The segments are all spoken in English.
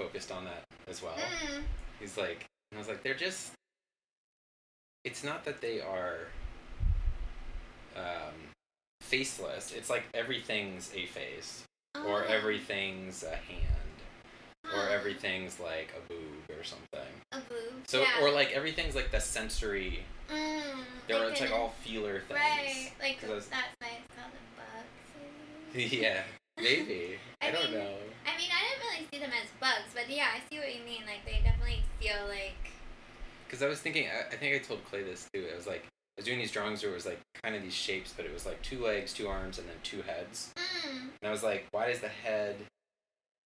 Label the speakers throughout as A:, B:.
A: focused on that as well.
B: Mm.
A: He's like, and I was like, they're just. It's not that they are. Um, faceless. It's like everything's a face, or
B: Oh.
A: everything's a hand, or
B: Ah.
A: everything's like a boob or something.
B: a boob.
A: So,
B: yeah.
A: or like everything's like the sensory.
B: Mm,
A: There,
B: like
A: it's like all feeler things.
B: Right, like
A: 'Cause I was-
B: that's why it's called a bug.
A: yeah, maybe. I,
B: I
A: don't
B: mean,
A: know.
B: I mean, I didn't really see them as bugs, but yeah, I see what you mean. Like they definitely feel like.
A: Because I was thinking, I, I think I told Clay this too. It was like, I was doing these drawings where it was like kind of these shapes, but it was like two legs, two arms, and then two heads.
B: Mm,
A: And I was like, why does the head?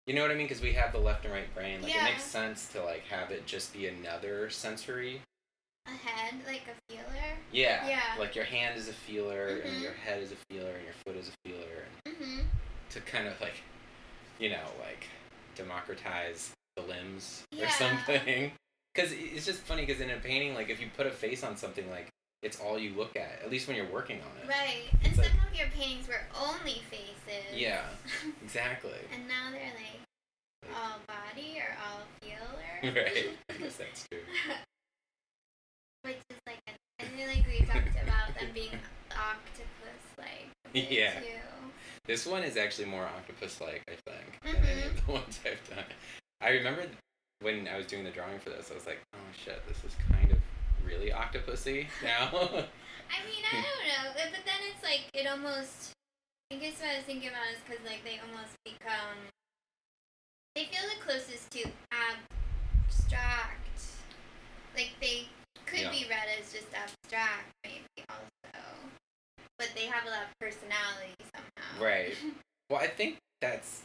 A: You know what I mean? Because we have the left and right brain. Like
B: Yeah.
A: it makes sense to like have it just be another sensory.
B: a head, like a feeler.
A: Yeah.
B: Yeah.
A: Like your hand is a feeler, and
B: Mhm.
A: your head is a feeler, and your foot is a feeler, and
B: Mhm.
A: To kind of like, you know, like democratize the limbs or
B: Yeah.
A: something. Because it's just funny. Because in a painting, like if you put a face on something, like it's all you look at. At least when you're working on it.
B: Right, and
A: It's
B: some
A: like-
B: of your paintings were only faces.
A: Yeah. Exactly.
B: and now they're like all body or all feeler.
A: right. I guess that's true.
B: Which is like, I feel like we talked about them being octopus like.
A: Yeah.
B: Too.
A: This one is actually more octopus-like, I think, than any of mm-hmm. the ones I've done. I remember when I was doing the drawing for this, I was like, oh shit, this is kind of really octopusy now.
B: I mean, I don't know, but then it's like it almost. I guess what I was thinking about is because like they almost become. They feel the closest to abstract. Like they could
A: Yeah.
B: be read as just abstract, maybe also, but they have a lot of personality.
A: Right. well, I think that's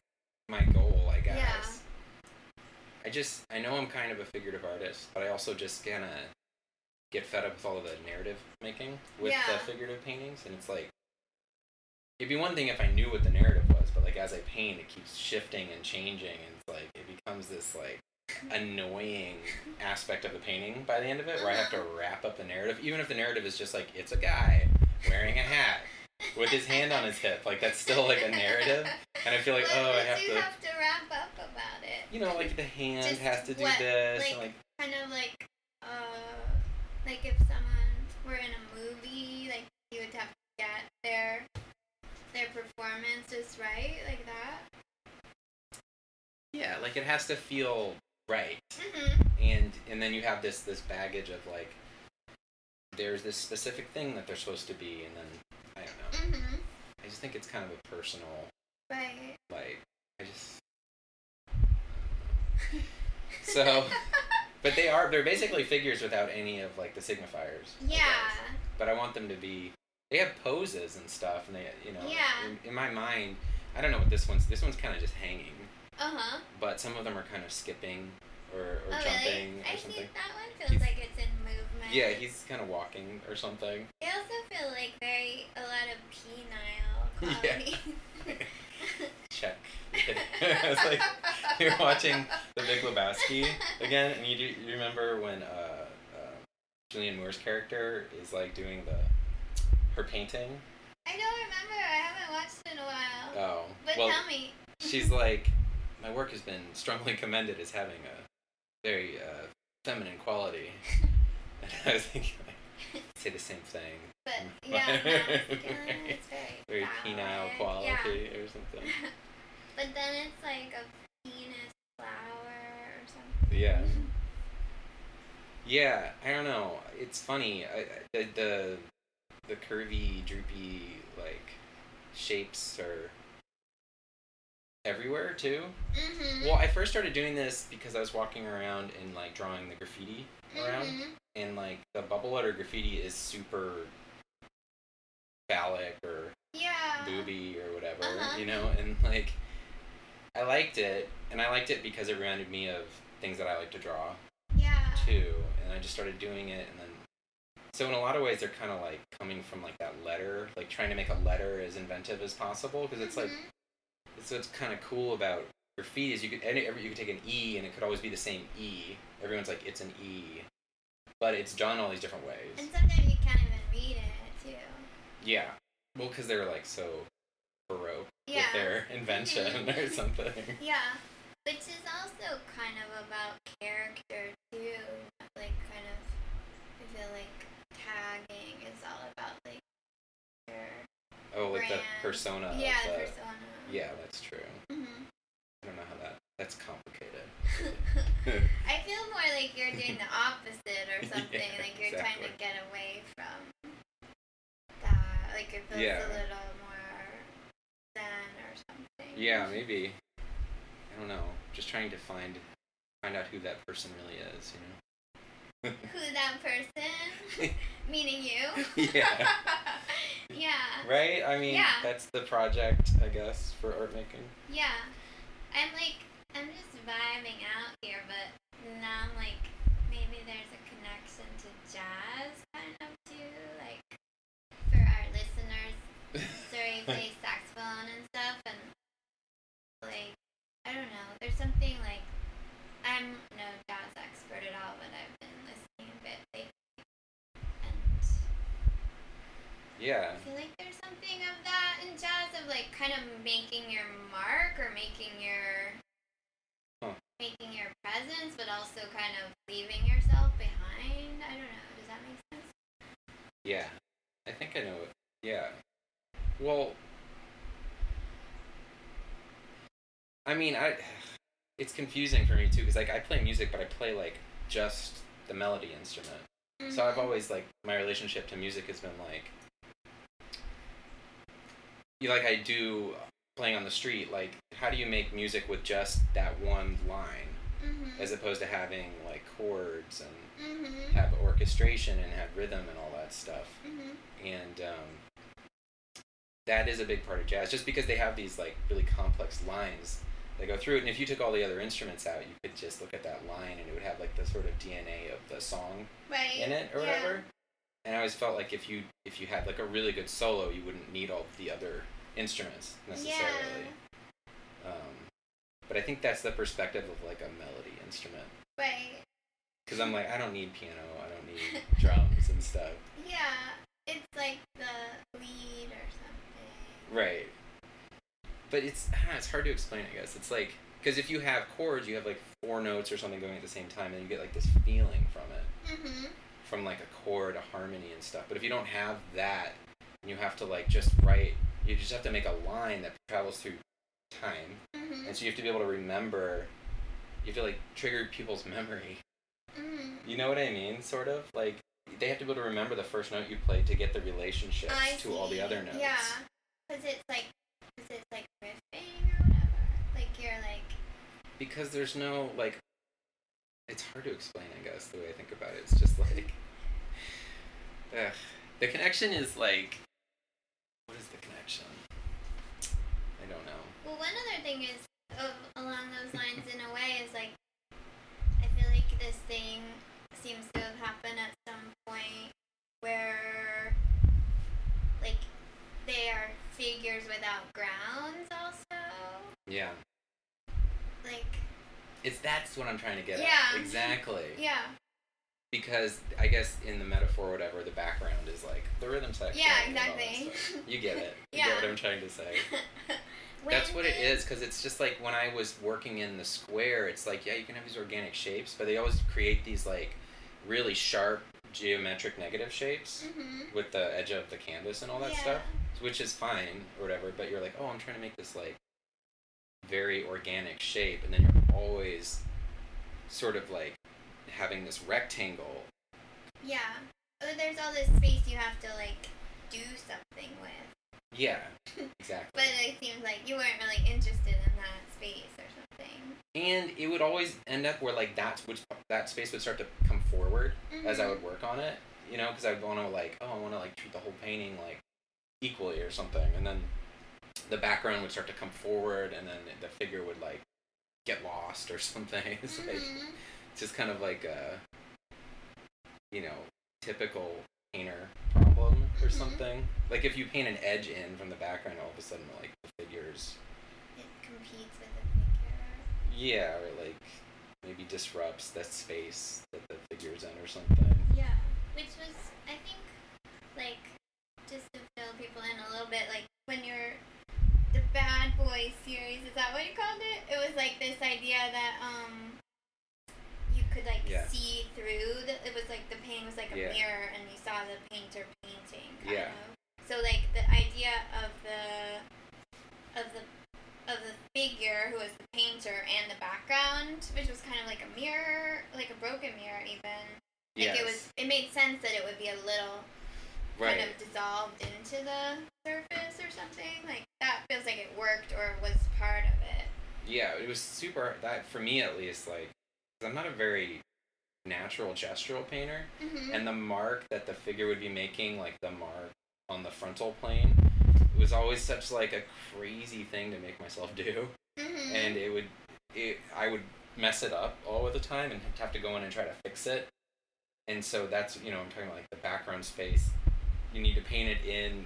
A: my goal, I guess.
B: Yeah.
A: I just, I know I'm kind of a figurative artist, but I also just kind of get fed up with all of the narrative making with the figurative paintings, and it's like, it'd be one thing if I knew what the narrative was, but like as I paint, it keeps shifting and changing, and it's like it becomes this like annoying aspect of the painting by the end of it, where I have to uh-huh. wrap up the narrative, even if the narrative is just like it's a guy wearing a hat with his hand on his hip, like that's still like a narrative, and I feel like
B: What
A: oh, I have
B: you
A: to,
B: have to wrap up about it?
A: you know, like the hand
B: Just
A: has to do
B: what,
A: this,
B: like-
A: and like
B: kind of like uh like if someone were in a movie like you would have to get their their performance just right like that
A: yeah, like it has to feel right.
B: mm-hmm.
A: and and then you have this this baggage of like there's this specific thing that they're supposed to be and then i don't know
B: Mm-hmm.
A: i just think it's kind of a personal
B: right.
A: like i just so but they are they're basically figures without any of like the signifiers
B: yeah.
A: but i want them to be they have poses and stuff and they you know
B: Yeah.
A: in, in my mind i don't know what this one's this one's kind of just hanging.
B: Uh-huh.
A: But some of them are kind of skipping or, or
B: oh
A: jumping
B: really
A: or
B: i
A: something.
B: think that one feels like it's in
A: yeah he's kind of walking or something
B: I also feel like very a lot of penile
A: Yeah.
B: quality
A: check. it's like you're watching The Big Lebowski again, and you do you remember when uh, uh, Julianne Moore's character is like doing the her painting.
B: i don't remember i haven't watched it in a while
A: Oh,
B: but
A: well,
B: tell me
A: she's like, my work has been strongly commended as having a very uh, feminine quality. And I was thinking, like, say the same thing.
B: But yeah, it's very
A: Very penile quality
B: Yeah.
A: or something.
B: but then it's like a penis flower or something.
A: Yeah. Yeah, I don't know. It's funny. I- the the the curvy, droopy like shapes are. Everywhere too.
B: Mhm.
A: Well, I first started doing this because I was walking around and like drawing the graffiti around,
B: Mhm.
A: and like the bubble letter graffiti is super phallic or
B: Yeah.
A: booby or whatever,
B: Uh-huh.
A: you know, and like I liked it, and I liked it because it reminded me of things that I like to draw
B: Yeah.
A: too, and I just started doing it, and then so in a lot of ways they're kind of like coming from like that letter, like trying to make a letter as inventive as possible because it's like
B: Mhm.
A: So what's kind of cool about graffiti is you could any you could take an E and it could always be the same E. Everyone's like it's an E, but it's done all these different ways.
B: And sometimes you can't even read it too.
A: Yeah, well, because they're like so baroque
B: Yeah.
A: with their invention or something.
B: Yeah. Which is also kind of about character too. Like kind of I feel like tagging is all about like your
A: Oh, like the persona.
B: yeah,
A: the,
B: persona.
A: Yeah, that's true.
B: hmm
A: I don't know how that. That's complicated.
B: I feel more like you're doing the opposite or something.
A: Yeah,
B: like you're trying to get away from that. Like it feels
A: Yeah.
B: a little more zen or something.
A: yeah, maybe. I don't know. Just trying to find find out who that person really is. You know.
B: Who that person? Meaning you?
A: Yeah.
B: Yeah.
A: Right? I mean,
B: Yeah.
A: that's the project, I guess, for art making.
B: Yeah. I'm like, I'm just vibing out here, but now I'm like, maybe there's a connection to jazz kind of too. Like, for our listeners, Surrey plays saxophone and stuff, and like, I don't know, there's something like, I'm no jazz expert at all, but I've been listening a bit lately. And
A: yeah.
B: I feel like there's something of that in jazz of like kind of making your mark or making your
A: Huh.
B: making your presence, but also kind of leaving yourself behind. I don't know. Does that make sense?
A: Yeah. I think I know it. Yeah. Well, I mean, I it's confusing for me too because like I play music, but I play like just the melody instrument. So I've
B: Mhm.
A: always like my relationship to music has been like you like I do playing on the street like how do you make music with just that one line
B: Mhm.
A: as opposed to having like chords and
B: Mhm.
A: have orchestration and have rhythm and all that stuff
B: Mhm.
A: and um, that is a big part of jazz just because they have these like really complex lines that go through it and if you took all the other instruments out you could just look at that line and it would have like the sort of dna of the song
B: Right.
A: in it or
B: Yeah.
A: whatever and i always felt like if you if you had like a really good solo you wouldn't need all the other instruments necessarily um, but i think that's the perspective of like a melody instrument
B: Right.
A: because i'm like i don't need piano i don't need drums and stuff
B: Yeah. It's like the lead or something.
A: Right. But it's it's hard to explain. I guess it's like because if you have chords, you have like four notes or something going at the same time, and you get like this feeling from it,
B: Mhm.
A: From like a chord, a harmony, and stuff. But if you don't have that, you have to like just write. You just have to make a line that travels through time,
B: Mhm.
A: and so you have to be able to remember. You have to like trigger people's memory.
B: Mhm.
A: You know what I mean? Sort of like they have to be able to remember the first note you played to get the relationships
B: I
A: to all the other notes.
B: Yeah. Cause it's like, cause it's like riffing or whatever. Like you're like.
A: because there's no like it's hard to explain i guess the way i think about it it's just like ugh. the connection is like what is the connection i don't know
B: Well, one other thing is of, along those lines, in a way, is like I feel like this thing seems to have happened at some point where, like, they are figures without grounds. Also,
A: yeah
B: like,
A: it's that's what i'm trying to get
B: Yeah.
A: at exactly
B: yeah,
A: because i guess in the metaphor whatever the background is like the rhythm section
B: yeah,
A: and all that
B: exactly.
A: you get it you
B: Yeah.
A: get what i'm trying to say That's what it is, because it's just like when I was working in the square, it's like yeah, you can have these organic shapes, but they always create these like really sharp geometric negative shapes
B: Mhm.
A: with the edge of the canvas and all that
B: Yeah.
A: stuff, which is fine or whatever. But you're like, oh, I'm trying to make this like very organic shape, and then you're always sort of like having this rectangle.
B: Yeah. Oh, there's all this space you have to like do something with.
A: Yeah, exactly.
B: But it seems like you weren't really interested in that space or something.
A: and it would always end up where like that's which that space would start to come forward as I
B: Mhm.
A: would work on it. You know, because I'd want to like, oh, I want to like treat the whole painting like equally or something, and then the background would start to come forward, and then the figure would like get lost or something. It's like
B: Mhm.
A: it's just kind of like a you know typical painter problem or
B: Mhm.
A: something. Like if you paint an edge in from the background, all of a sudden like the figures,
B: It competes with the figure.
A: yeah, or like maybe disrupts that space that the figure's in or something.
B: Yeah, which was I think like just to fill people in a little bit, like when you're Bad Boy series, is that what you called it? It was like this idea that um you could like
A: Yeah.
B: see through the it was like the painting was like a
A: Yeah.
B: mirror and you saw the painter painting
A: Yeah.
B: of. So like the idea of the of the of the figure who was the painter and the background, which was kind of like a mirror, like a broken mirror even. Like
A: Yes.
B: it was it made sense that it would be a little
A: right.
B: kind of dissolved into the surface or something. Like that feels like it worked or was part of it.
A: yeah, it was super. That for me at least, like, I'm not a very natural gestural painter,
B: Mm-hmm.
A: and the mark that the figure would be making, like the mark on the frontal plane, it was always such like a crazy thing to make myself do,
B: mm-hmm.
A: and it would, it I would mess it up all of the time and have to go in and try to fix it, and so that's you know I'm talking about like the background space, you need to paint it in.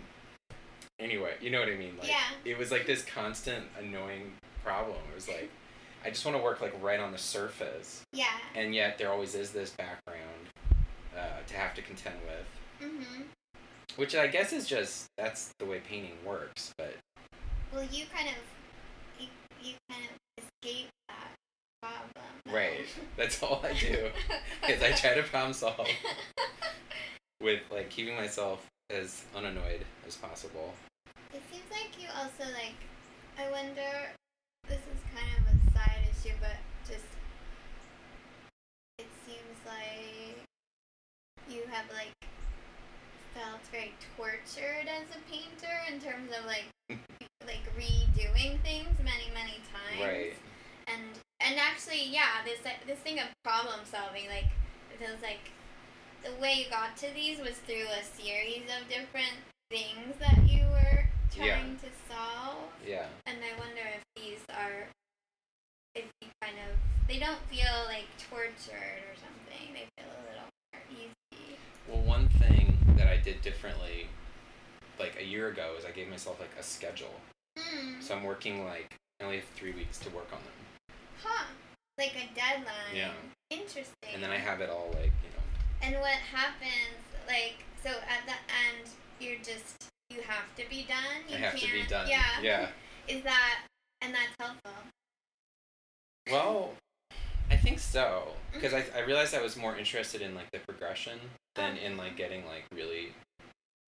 A: Anyway, you know what I mean? Like,
B: Yeah.
A: It was like this constant annoying problem. It was like, I just want to work like right on the surface,
B: yeah.
A: and yet there always is this background uh, to have to contend with,
B: Mm-hmm.
A: which I guess is just that's the way painting works. But
B: Well, you kind of you, you kind of escape that problem. though.
A: right, that's all I do is I try to problem solve with like keeping myself as unannoyed as possible.
B: It seems like you also like. I wonder. This is kind of a side issue, but just. It seems like you have like felt very tortured as a painter in terms of like like redoing things many many times.
A: Right.
B: And and actually, yeah, this this thing of problem solving, like it feels like the way you got to these was through a series of different things that you were
A: Yeah.
B: trying to solve.
A: Yeah.
B: And I wonder if these are, if you kind of, they don't feel like tortured or something. They feel a little more easy.
A: Well, one thing that I did differently, like a year ago, is I gave myself like a schedule.
B: Hmm.
A: So I'm working like I only have three weeks to work on them,
B: Huh. Like a deadline.
A: Yeah.
B: Interesting.
A: and then I have it all like you know.
B: And what happens, like, so at the end, you're just, you have to be done? You
A: I have to be
B: can't-
A: done.
B: Yeah.
A: Yeah.
B: Is that, and that's helpful.
A: Well, I think so mm-hmm. because I I realized I was more interested in like the progression than in like oh. getting like really.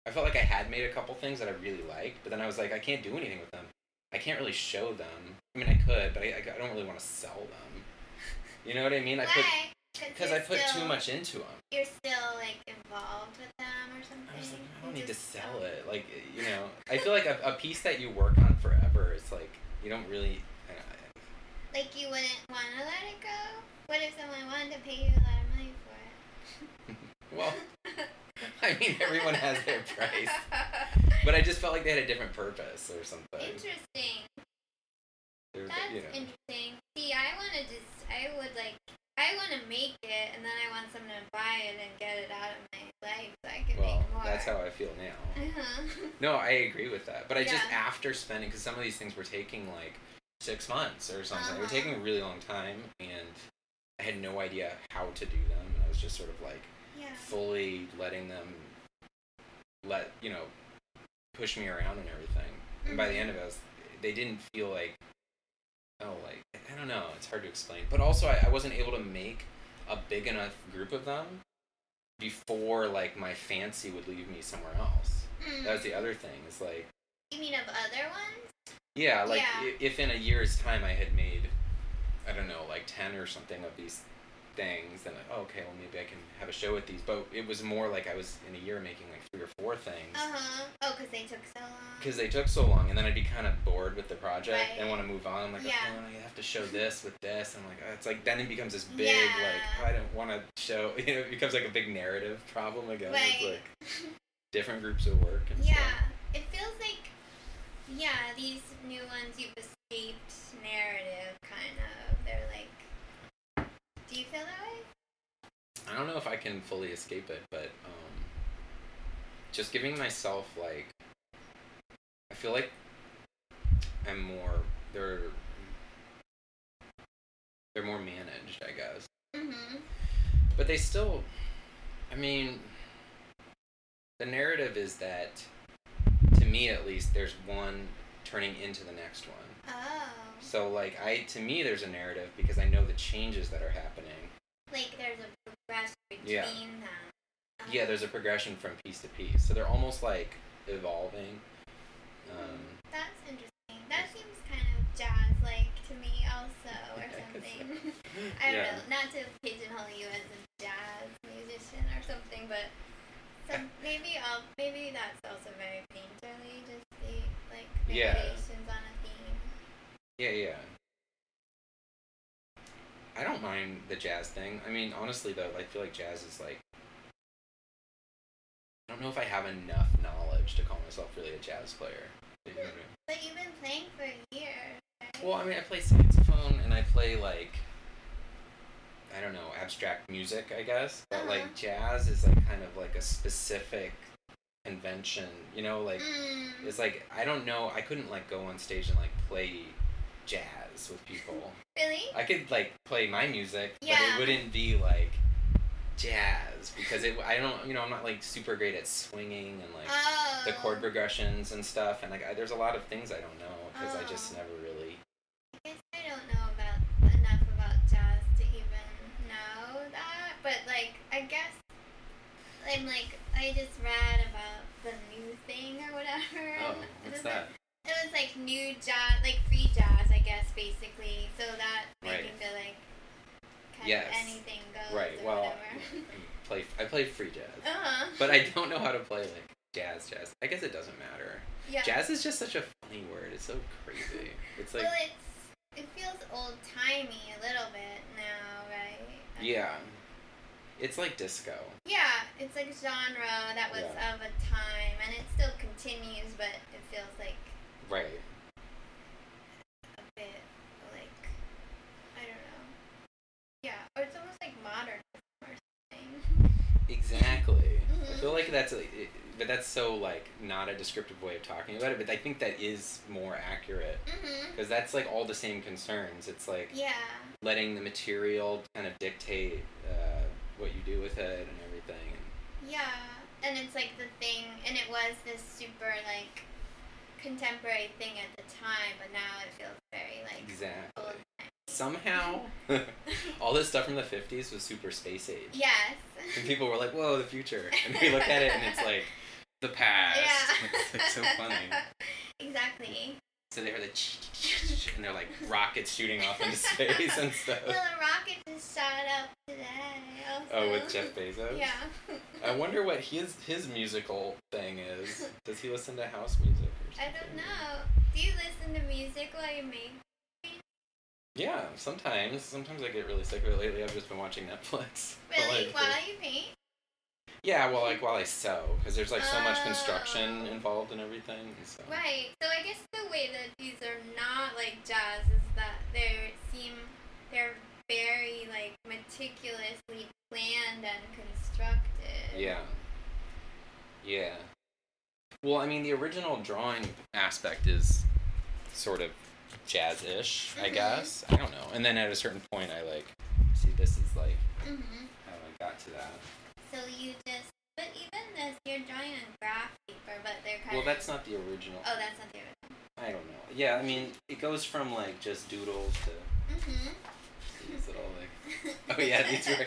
A: I felt like I had made a couple things that I really liked, but then I was like, I can't do anything with them. I can't really show them. I mean, I could, but I, I don't really want to sell them. You know what I mean? I put? Because I put too much into them.
B: You're still, like, involved with them or something?
A: I was like, I don't need to sell it. Like, you know, I feel like a, a piece that you work on forever is like you don't really. I don't-
B: Like, you wouldn't want to let it go? What if someone wanted to pay you a lot of money for it?
A: Well, I mean, everyone has their price, but I just felt like they had a different purpose or something.
B: Interesting.
A: They're-
B: That's
A: you know.
B: interesting. See, I want to just, I would like, I want to make it, and then I want someone to buy it and get it out of my life so I can
A: Well,
B: make more.
A: that's how I feel now.
B: Uh-huh.
A: No, I agree with that. But I just after spending because some of these things were taking like six months or something. They were
B: Uh-huh.
A: taking a really long time, and I had no idea how to do them. I was just sort of like
B: yeah.
A: fully letting them let you know push me around and everything. And by the end of it, was, they didn't feel like oh like I don't know. It's hard to explain. But also, I, I wasn't able to make a big enough group of them before like my fancy would leave me somewhere else.
B: Mm.
A: That was the other thing. It's like
B: You mean of other ones?
A: yeah, like
B: Yeah.
A: if in a year's time I had made I don't know like ten or something of these things, then like, oh, okay, well maybe I can have a show with these. But it was more like I was in a year making like three or four things.
B: Uh huh. Oh, because they took so long.
A: because they took so long, and then I'd be kind of bored with the project
B: Right.
A: and want to move on. I'm like,
B: Yeah.
A: oh, I have to show this with this. I'm like, oh, it's like then it becomes this big
B: Yeah.
A: like oh, I don't want to show. You know, it becomes like a big narrative problem again. It's like different groups of work and
B: yeah,
A: stuff.
B: it feels like yeah, these new ones you've escaped narrative kind of. They're like Do you feel that way?
A: I don't know if I can fully escape it, but um, just giving myself like, I feel like I'm more they're they're more managed, I guess.
B: Mm-hmm.
A: But they still, I mean, the narrative is that, to me at least, there's one turning into the next one.
B: Oh.
A: So like I, to me, there's a narrative because I know the changes that are happening.
B: Like there's a progression between
A: Yeah.
B: them.
A: Yeah, there's a progression from piece to piece. So they're almost like evolving. Um,
B: That's interesting. That seems kind of jazz like to me also or
A: Yeah,
B: something. I don't
A: yeah.
B: know, not to pigeonhole you as a jazz musician or something, but some maybe I'll maybe that's also very painterly, just the like
A: Yeah.
B: variations on a theme.
A: Yeah, yeah. I don't mind the jazz thing. I mean, honestly though, I feel like jazz is like I don't know if I have enough knowledge to call myself really a jazz player. You know I mean?
B: But you've been playing for years, right?
A: Well, I mean, I play saxophone and I play like I don't know, abstract music, I guess. But
B: Uh-huh.
A: like jazz is like kind of like a specific convention, you know, like
B: Mm.
A: it's like I don't know, I couldn't like go on stage and like play jazz with people.
B: Really?
A: I could like play my music, but it wouldn't be like jazz because it. I don't, you know, I'm not like super great at swinging and like
B: oh.
A: the chord progressions and stuff, and like I, there's a lot of things I don't know because I just
B: Oh.
A: never really.
B: I guess I don't know about enough about jazz to even know that, but like I guess I'm like I just read about the new thing or whatever.
A: Oh, what's
B: was
A: that?
B: Like, it was like new jazz, like free jazz, guess, basically. So that made
A: Right.
B: me feel like kind
A: Yes.
B: of anything goes
A: Right.
B: or
A: Well,
B: whatever.
A: I play. I play free jazz,
B: uh huh.
A: but I don't know how to play like jazz. Jazz. I guess it doesn't matter.
B: yeah.
A: Jazz is just such a funny word. It's so crazy. It's like
B: well, it's it feels old timey a little bit now, right?
A: yeah. It's like disco.
B: Yeah, it's like a genre that was
A: Yeah.
B: of a time, and it still continues, but it feels like
A: Right.
B: a bit like I don't know. Yeah, or it's almost like modern or something.
A: Exactly. I
B: Mhm.
A: feel like that's a, it, but that's so like not a descriptive way of talking about it. But I think that is more accurate because that's like all the same concerns. It's like
B: Yeah.
A: letting the material kind of dictate uh, what you do with it and everything.
B: Yeah, and it's like the thing, and it was this super like contemporary thing at the time, but now it feels very like
A: Exactly.
B: old.
A: Somehow, all this stuff from the '50s was super space age.
B: Yes.
A: And people were like, "Whoa, the future!" And we look at it, and it's like the past.
B: Yeah.
A: It's, it's so funny.
B: exactly.
A: So they're the and they're like rockets shooting off into space and stuff.
B: Well, a rocket just shot up today. Also.
A: Oh, with Jeff Bezos.
B: Yeah.
A: I wonder what his his musical thing is. Does he listen to house music or something?
B: I don't know. Do you listen to music while you make?
A: Yeah, sometimes. Sometimes I get really sick of it. Lately, I've just been watching Netflix.
B: Really?
A: like,
B: while you paint?
A: Yeah, well, like while I sew, because there's like so much
B: Oh.
A: construction involved and everything. So.
B: Right. So I guess the way that these are not like jazz is that they seem they're very like meticulously planned and constructed.
A: Yeah. Yeah. Well, I mean, the original drawing aspect is sort of jazz-ish, I
B: Mhm.
A: guess. I don't know. And then at a certain point, I like see this is like
B: mm-hmm.
A: how I got to that.
B: So you just, but even this, you're drawing on graph paper, but they're kind
A: Well,
B: of.
A: Well, that's not the original.
B: Oh, that's not the original.
A: I don't know. Yeah, I mean, it goes from like just doodles to
B: Mhm.
A: these little like. Oh yeah, these were.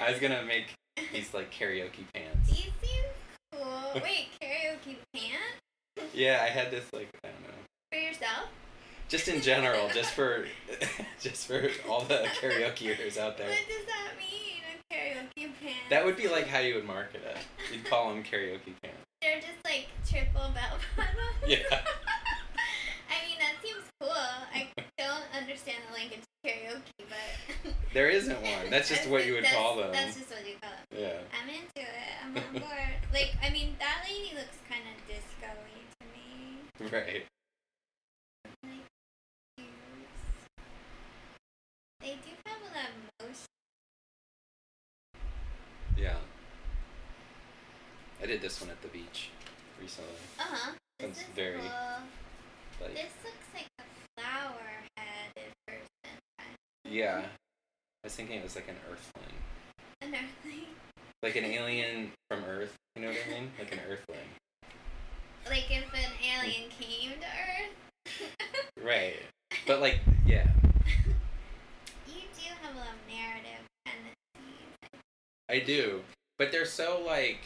A: I was gonna make these like karaoke pants.
B: These seem cool. Wait, karaoke pants
A: Yeah, I had this like I don't know.
B: for yourself?
A: Just in general, just for, just for all the karaokeers out there.
B: What does that mean? A karaoke pants?
A: That would be like how you would market it. You'd call them karaoke pants.
B: They're just like triple bell bottom.
A: Yeah.
B: I mean, that seems cool. I don't understand the language karaoke, but.
A: There isn't one. That's just what you would call them.
B: That's just what you call them.
A: Yeah.
B: I'm into it. I'm on board. like, I mean, that lady looks kind of disco-y to me.
A: Right.
B: Like, cute. They do have a lot of motion.
A: Yeah. I did this one at the beach recently.
B: Uh huh. Is
A: very-
B: cool.
A: Like,
B: This looks like a flower-headed person.
A: yeah. I was thinking it was like an earthling.
B: An earthling.
A: Like an alien from Earth. You know what I mean? Like an earthling.
B: Like if an alien came to Earth.
A: Right. But like, yeah.
B: you do have a lot of narrative tendencies.
A: I do. But they're so like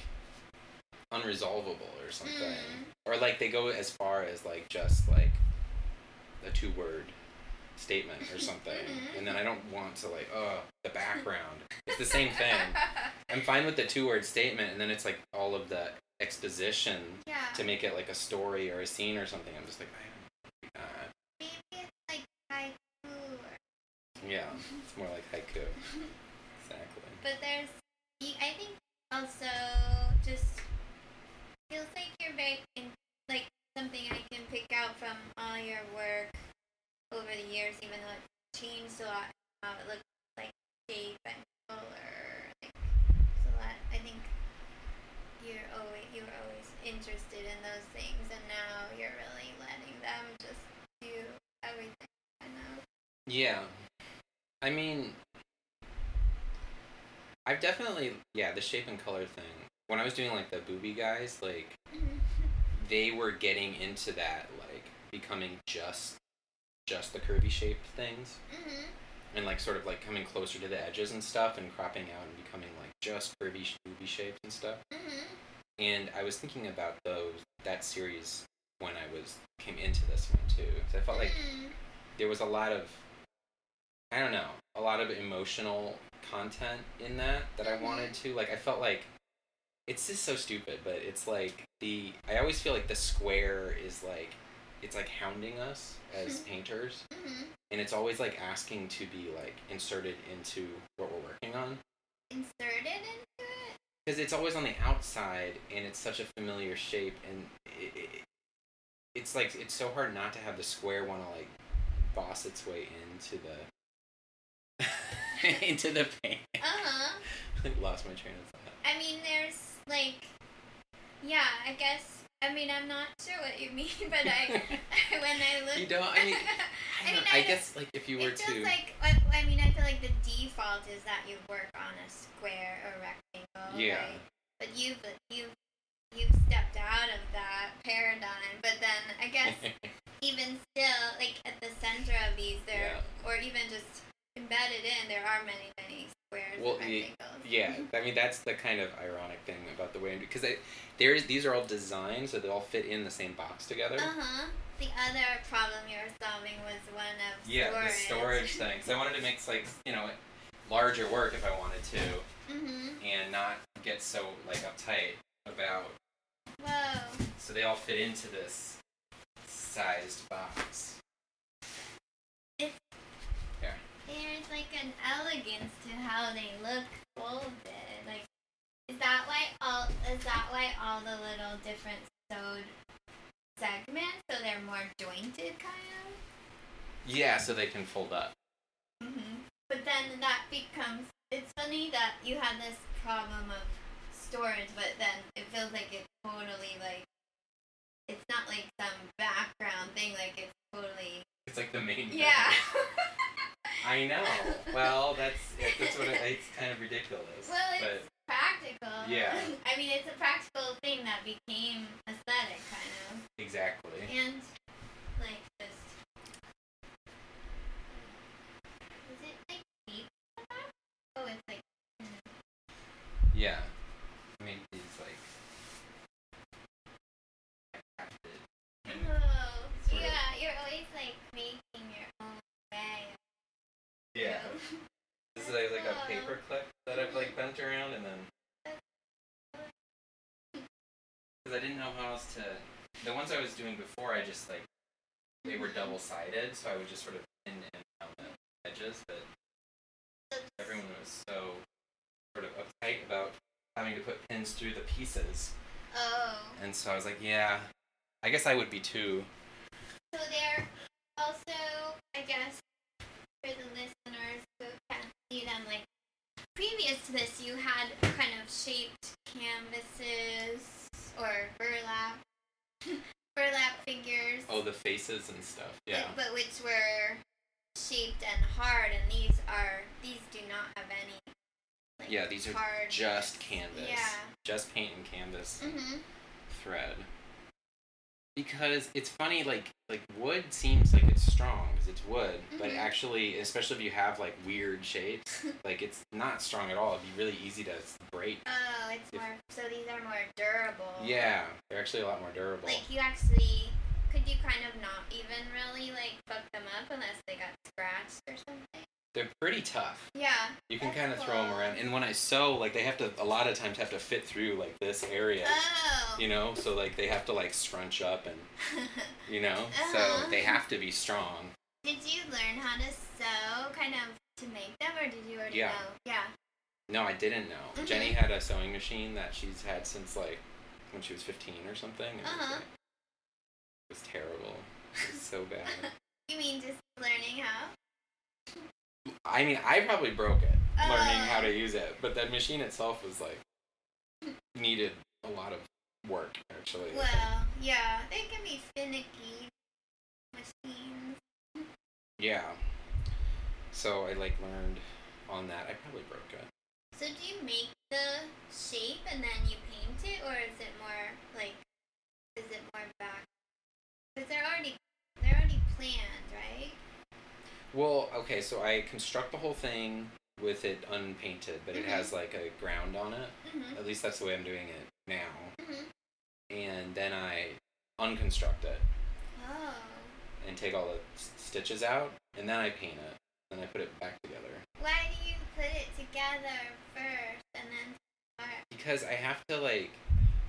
A: unresolvable or something.
B: Mm.
A: Or like they go as far as like just like a two word statement or something.
B: Mhm.
A: And then I don't want to like, oh, the background. It's the same thing. I'm fine with the two word statement and then it's like all of the exposition
B: yeah.
A: to make it like a story or a scene or something. I'm just like, I don't
B: Maybe it's like haiku or.
A: Yeah. It's more like haiku. Exactly.
B: But there's, I think also just feels like you're very in, like something I can pick out from all your work over the years, even though it's changed a lot. How it looks like shape and color, like so that I think you're always you were always interested in those things, and now you're really letting them just do everything. I know.
A: Yeah. I mean, I've definitely, yeah, the shape and color thing. When I was doing like the booby guys, like, they were getting into that, like, becoming just, just the curvy shaped things.
B: Mhm.
A: And like sort of like coming closer to the edges and stuff and cropping out and becoming like just curvy booby shaped and stuff.
B: Mhm.
A: And I was thinking about those, that series when I was, came into this one too. 'Cause I felt like
B: Mhm.
A: there was a lot of I don't know, a lot of emotional content in that that I wanted to like I felt like it's just so stupid, but it's like the I always feel like the square is like it's like hounding us as painters
B: Mhm.
A: and it's always like asking to be like inserted into what we're working on
B: Inserted into it.
A: because it's always on the outside and it's such a familiar shape and it, it, it's like it's so hard not to have the square want to like boss its way into the into the paint
B: Uh huh.
A: lost my train of thought
B: I mean, there's like, yeah. I guess. I mean, I'm not sure what you mean, but I when I look.
A: you don't i mean i,
B: I mean,
A: I
B: I-
A: guess like if you were
B: it feels
A: to
B: like I, I mean I feel like the default is that you work on a square or rectangle.
A: Yeah.
B: right? But you've you've you've stepped out of that paradigm. But then I guess even still, like at the center of these, there or even just embedded in, there are many many squares
A: Well,
B: and
A: y-
B: rectangles.
A: yeah i mean that's the kind of ironic thing about the way because they, there is these are all designed so they all fit in the same box together
B: Uh huh. The other problem you were solving was one of
A: Yeah,
B: storage.
A: the storage thing. 'Cause I wanted to make like you know larger work if I wanted to,
B: Mhm.
A: and not get so like uptight about.
B: Whoa.
A: So they all fit into this sized box.
B: There's like an elegance to how they look folded. Like, is that why all is that why all the little different sewed segments so they're more jointed, kind of?
A: Yeah, so they can fold up.
B: Mm-hmm. But then that becomes. It's funny that you had this problem of storage, but then it feels like it's totally like. It's not like some background thing. Like it's totally.
A: It's like the main. thing.
B: Yeah.
A: I know. Well, that's that's what it, it's kind of ridiculous.
B: Well, it's
A: but
B: practical.
A: Yeah.
B: I mean, it's a practical thing that became aesthetic, kind of,
A: exactly.
B: and like just. Is it like deep? Oh, it's like.
A: Yeah. I mean, these like. crafted and-
B: Oh,
A: Sort of.
B: yeah. You're always like making your own way.
A: Yeah. This is like, like a paper clip that I've like bent around and then. Because I didn't know how else to. The ones I was doing before, I just like they were double sided, so I would just sort of pin in on the edges. But everyone was so sort of uptight about having to put pins through the pieces,
B: Oh.
A: and so I was like, yeah, I guess I would be too.
B: So there also, I guess, for the listeners who can't see them, like previous to this, you had kind of shaped canvases or burlap, burlap figures.
A: Oh, the faces and stuff. Yeah.
B: But, but which were shaped and hard, and these are these do not have any. Like,
A: Yeah, these are
B: hard
A: just canvas.
B: Yeah.
A: Just paint and canvas
B: Mhm.
A: thread. Because it's funny, like like wood seems like it's strong because it's wood, but
B: Mhm.
A: actually, especially if you have like weird shapes, like it's not strong at all. It'd be really easy to break.
B: Oh, it's
A: If-
B: more. So these are more durable.
A: Yeah, they're actually a lot more durable.
B: Like you actually could you kind of not even really like fuck them up unless they got scratched or something.
A: They're pretty tough.
B: Yeah.
A: You can kind of throw them around, and when I sew, like they have to a lot of times have to fit through like this area.
B: Oh.
A: You know, so like they have to like scrunch up and you know,
B: Uh-huh.
A: so they have to be strong.
B: did you learn how to sew kind of to make them or did you already
A: Yeah.
B: know? Yeah.
A: No, I didn't know.
B: Mhm.
A: Jenny had a sewing machine that she's had since like when she was 15 or something. And it, was,
B: Uh-huh.
A: like- it was terrible. It was so bad.
B: You mean just learning how?
A: I mean, I probably broke it learning how
B: Uh.
A: to use it, but that machine itself was like needed a lot of work actually.
B: Well, yeah, they can be finicky machines.
A: Yeah. So I like learned on that. I probably broke it.
B: So do you make the shape and then you paint it, or is it more like, is it more back? Because they're already they're already planned, right?
A: Well, okay, so I construct the whole thing with it unpainted, but it
B: Mhm.
A: has like a ground on it.
B: Mhm.
A: At least that's the way I'm doing it now.
B: Mhm.
A: And then I unconstruct it
B: Oh.
A: and take all the s- stitches out, and then I paint it, and I put it back together.
B: Why do you put it together first and then start?
A: Because I have to like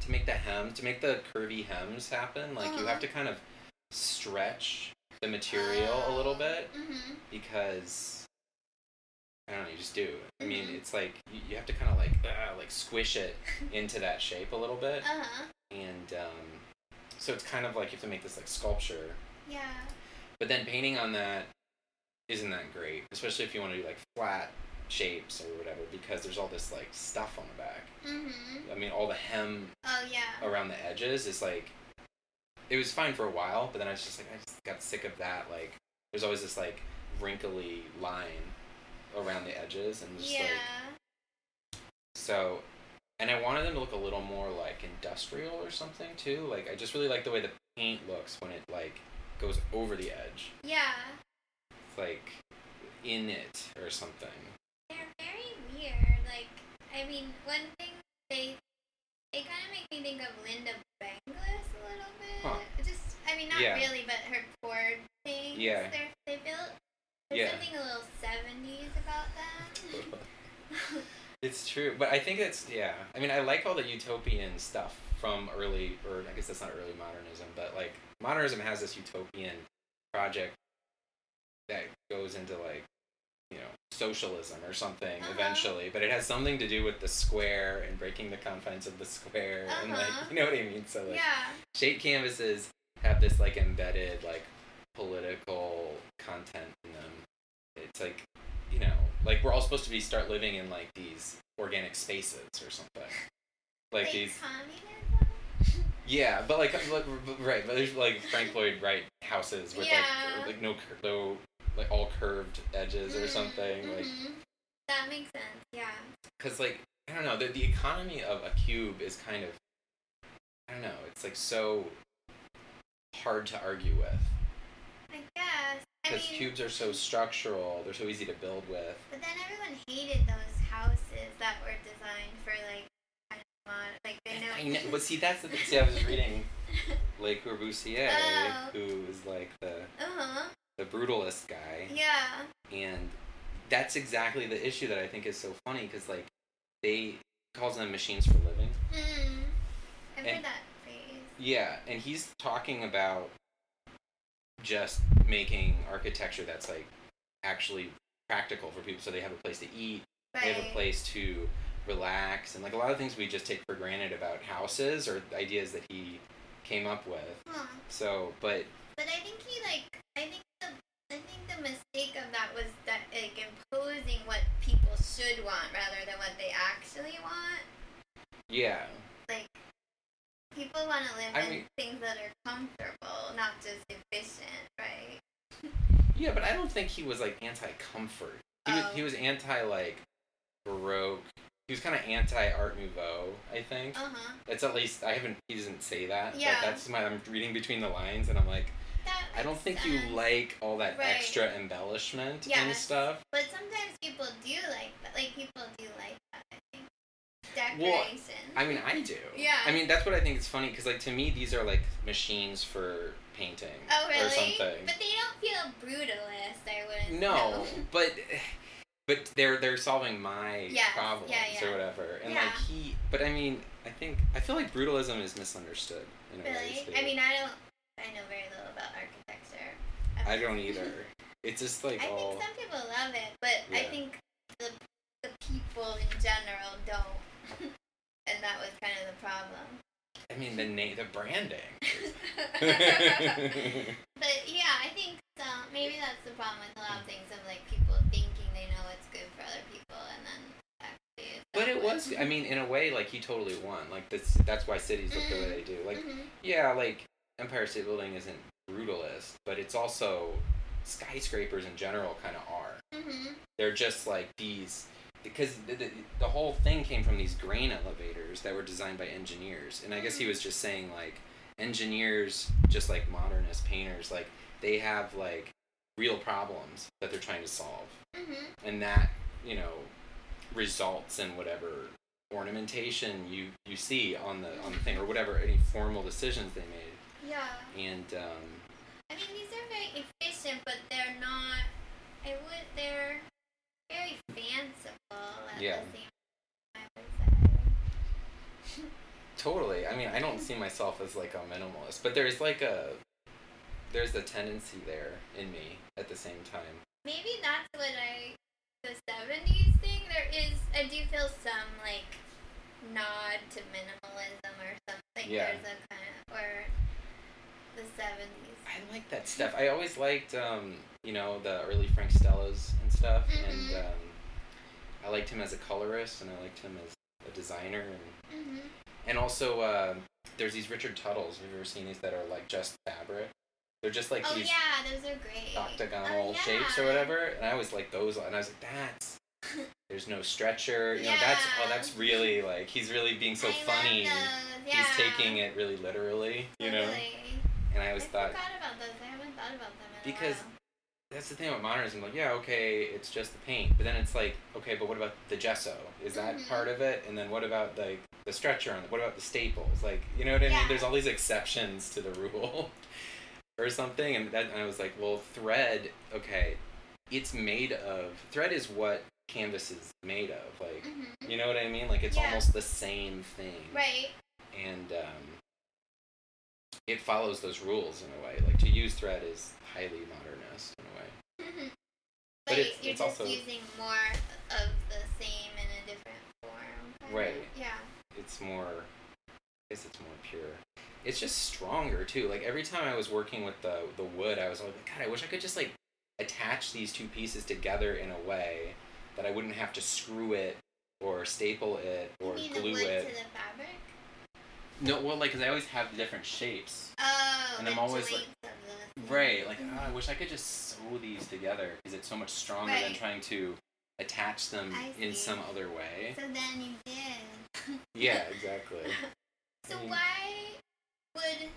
A: to make the hem, to make the curvy hems happen, like you
B: Uh-huh.
A: have to kind of stretch the material a little bit
B: Mm-hmm.
A: because I don't know, you just do. I mean,
B: Mhm.
A: it's like you, you have to kind of like uh, like squish it into that shape a little bit,
B: Uh huh.
A: and um, so it's kind of like you have to make this like sculpture.
B: Yeah.
A: But then painting on that isn't that great, especially if you want to do like flat shapes or whatever, because there's all this like stuff on the back.
B: Mm-hmm.
A: I mean, all the hem
B: Oh yeah.
A: around the edges is like it was fine for a while, but then I was just like I just got sick of that. Like there's always this like wrinkly line around the edges, and just
B: Yeah.
A: like so. And I wanted them to look a little more like industrial or something too. Like I just really like the way the paint looks when it like goes over the edge.
B: yeah.
A: It's like in it or something.
B: They're very weird. Like, I mean, one thing they they kind of make me think of Lynda Benglis a little bit.
A: Huh.
B: Just, I mean, not
A: Yeah.
B: really, but her cord things.
A: Yeah.
B: They built. There's
A: Yeah.
B: something a little seventies about them.
A: It's true, but I think it's yeah. I mean, I like all the utopian stuff from early, or I guess that's not early modernism, but like modernism has this utopian project that goes into like you know socialism or something
B: Uh-huh.
A: eventually, but it has something to do with the square and breaking the confines of the square and like
B: Uh-huh.
A: you know what I mean. So like
B: yeah.
A: shape canvases have this like embedded like political content in them. It's like you know, like we're all supposed to be start living in like these organic spaces or something. Like
B: Like
A: these
B: communism.
A: Yeah, but like, like right, but there's like Frank Lloyd Wright houses with
B: Yeah.
A: like like no no like all curved edges or
B: Mm,
A: something like
B: mhm. That makes sense. Yeah.
A: because like I don't know the the economy of a cube is kind of I don't know it's like so hard to argue with
B: I guess.
A: Because cubes are so structural they're so easy to build with
B: but then everyone hated those houses that were designed for like kind of mod, like they know.
A: I know, but see that's the thing. See, I was reading Le Corbusier,
B: Oh.
A: who is like the
B: uh huh.
A: the brutalist guy,
B: Yeah.
A: and that's exactly the issue that I think is so funny because like they calls them machines for living.
B: Hmm. I've
A: And-
B: heard that phrase.
A: Yeah, and he's talking about just making architecture that's like actually practical for people so they have a place to eat, they have a place to relax and like a lot of things we just take for granted about houses or ideas that he came up with.
B: Huh.
A: So, but
B: But I think he like I think the I think the mistake of that was that like imposing what people should want rather than what they actually want.
A: yeah,
B: Like people want to live
A: I
B: in
A: mean-
B: things that are comfortable, not just efficient, right?
A: yeah, but I don't think he was like anti-comfort. He was, he
B: Oh.
A: was anti like baroque. He was kind of anti Art Nouveau, I think.
B: Uh huh.
A: That's at least I haven't. He doesn't say that.
B: Yeah.
A: But that's my. I'm reading between the lines, and I'm like, I don't think you like all that
B: Right.
A: extra embellishment and
B: Yes.
A: stuff.
B: But sometimes people do like that. Like people do like that. I think
A: Well. I mean, I do.
B: Yeah.
A: I mean, that's what I think is funny because, like, to me, these are like machines for painting
B: oh really?
A: or something.
B: But they don't feel brutalist. I wouldn't.
A: no,
B: know.
A: but but they're they're solving my problems
B: yeah, yeah.
A: or whatever. And like he, but I mean, I think I feel like brutalism is misunderstood in way.
B: Really? I mean, I don't. I know very little about architecture.
A: I don't either. It's just like
B: I
A: all.
B: think some people love it, but I think the the people in general don't. and that was kind of the problem.
A: I mean, the name, the branding.
B: but yeah, I think so. Maybe that's the problem with a lot of things of like people thinking they know what's good for other people, and then actually. It's
A: But
B: not
A: it
B: what-
A: was, I mean, in a way, like he totally won. Like that's that's why cities look the way they do. Like,
B: Mhm.
A: yeah, like Empire State Building isn't brutalist, but it's also skyscrapers in general kind of are.
B: Mhm.
A: They're just like these because the, the, the whole thing came from these grain elevators that were designed by engineers, and I guess he was just saying like engineers, just like modernist painters, like they have like real problems that they're trying to solve
B: Mhm.
A: and that you know results in whatever ornamentation you you see on the on the thing or whatever any formal decisions they made
B: Yeah.
A: and um
B: I mean, these are very efficient, but they're not. I would. They're very fanciful at
A: Yeah.
B: the same time. I would say.
A: totally i mean i don't see myself as like a minimalist but there's like a there's a tendency there in me at the same time
B: Maybe that's what I. The seventies thing. There is. I do feel some like nod to minimalism or something.
A: Yeah.
B: There's a kind of or the seventies.
A: i like that stuff i always liked um you know the early frank stellas and stuff and
B: Mhm.
A: um i liked him as a colorist and i liked him as a designer and
B: Mm-hmm.
A: And also, uh, there's these Richard Tuttles. Have you ever seen these that are like just fabric? They're just like
B: oh
A: these
B: yeah, those are great.
A: octagonal
B: Oh,
A: shapes or whatever. And I always like those. And I was like, that's. There's no stretcher. You know, that's oh, that's really like he's really being so
B: I
A: funny.
B: Yeah.
A: He's taking it really literally, you know. And I
B: I
A: always thought
B: forgot about those. I haven't thought about them
A: Because- that's the thing about modernism. Like, yeah, okay, it's just the paint, but then it's like, okay, but what about the gesso? Is that
B: Mhm.
A: part of it? And then what about like the stretcher on? What about the staples? Like, you know what I
B: Yeah.
A: mean? There's all these exceptions to the rule, or something. And that and I was like, well, thread, okay, it's made of thread is what canvas is made of. Like,
B: Mhm.
A: you know what I mean? Like, it's
B: Yeah.
A: almost the same thing
B: Right.
A: and um, it follows those rules in a way. Like to use thread is highly modernist in a way.
B: Mhm.
A: But
B: But,
A: it's-
B: you're
A: it's
B: just
A: also-
B: using more of the same in a different form.
A: Right.
B: Yeah.
A: It's more, I guess it's more pure. It's just stronger too. Like every time I was working with the the wood, I was like, God, I wish I could just like attach these two pieces together in a way that I wouldn't have to screw it or staple it or
B: mean
A: glue it.
B: to the fabric?
A: No, well, like, cause I always have different shapes.
B: Oh,
A: And I'm always like-
B: joints of the
A: Right, like ah, I wish I could just sew these together because it's so much stronger than trying to attach them in some other way.
B: So then you did.
A: Yeah, exactly.
B: So
A: Mm.
B: why would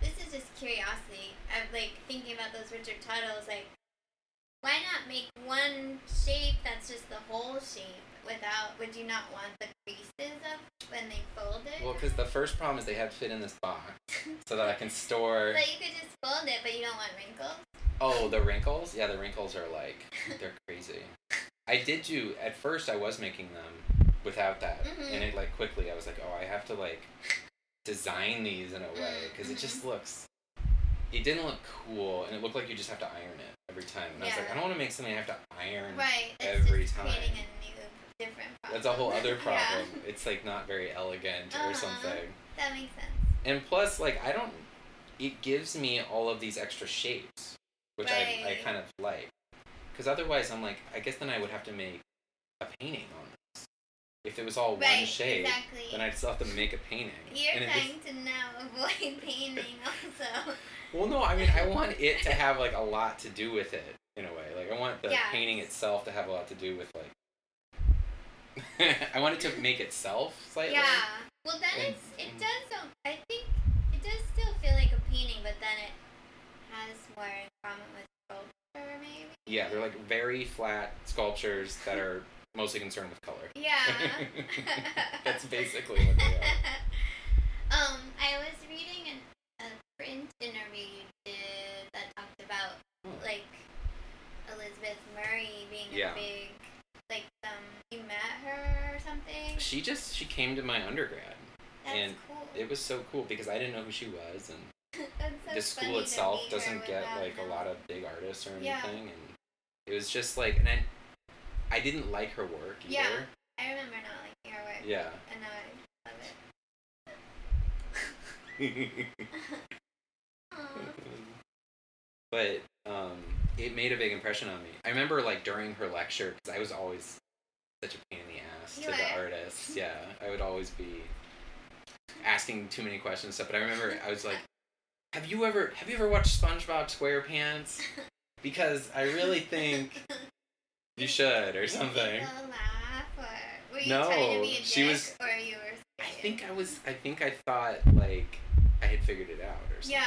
B: this is just curiosity. I'm like thinking about those Richard Tuttles, like why not make one shape that's just the whole shape without would you not want the creases of when they fold it?
A: Well, because the first problem is they have to fit in this box so that I can store.
B: But you could just fold it, but you don't want wrinkles.
A: Oh, the wrinkles? Yeah, the wrinkles are like they're crazy. I did do at first. I was making them without that,
B: Mhm.
A: and it like quickly I was like, oh, I have to like design these in a way because it
B: Mhm.
A: just looks. It didn't look cool, and it looked like you just have to iron it every time. And I was like, I don't want to make something I have to iron.
B: Right.
A: Every time.
B: a new.
A: That's a whole other
B: Yeah.
A: problem. It's like not very elegant
B: Uh-huh.
A: or something.
B: That makes sense.
A: And plus, like I don't. It gives me all of these extra shapes, which I I kind of like. Because otherwise, I'm like, I guess then I would have to make a painting on. If it was all one
B: right.
A: shape,
B: Exactly.
A: then I'd still have to make a painting.
B: You're
A: And
B: trying to now avoid painting also.
A: Well, no, I mean, I want it to have like a lot to do with it in a way. Like, I want the
B: Yes.
A: painting itself to have a lot to do with like. I want it to make itself slightly.
B: Yeah. Well, then
A: And-
B: it's it does. Um, I think it does still feel like a painting, but then it has more in common with sculpture, maybe.
A: Yeah, they're like very flat sculptures that are mostly concerned with color.
B: Yeah.
A: That's basically what they are.
B: Um, I was reading an, a print interview you did that talked about
A: Oh.
B: like Elizabeth Murray being
A: Yeah.
B: a big like um you met her or something.
A: She just she came to my undergrad.
B: That's
A: and
B: cool.
A: It was so cool because I didn't know who she was, and
B: so
A: the school itself doesn't get like a lot of big artists or anything,
B: Yeah.
A: and it was just like, and I, I didn't like her work either.
B: Yeah. I remember not liking her work.
A: Yeah.
B: And now I love it.
A: But um, it made a big impression on me. I remember like during her lecture because I was always such a pain in the ass
B: You
A: to the artists. Yeah, I would always be asking too many questions and stuff. But I remember I was like, "Have you ever have you ever watched SpongeBob SquarePants?" Because I really think you should or something.
B: people laugh or were you
A: No,
B: trying to be a
A: she was-
B: or you were
A: I think I was. I think I thought like I had figured it out or something.
B: Yeah.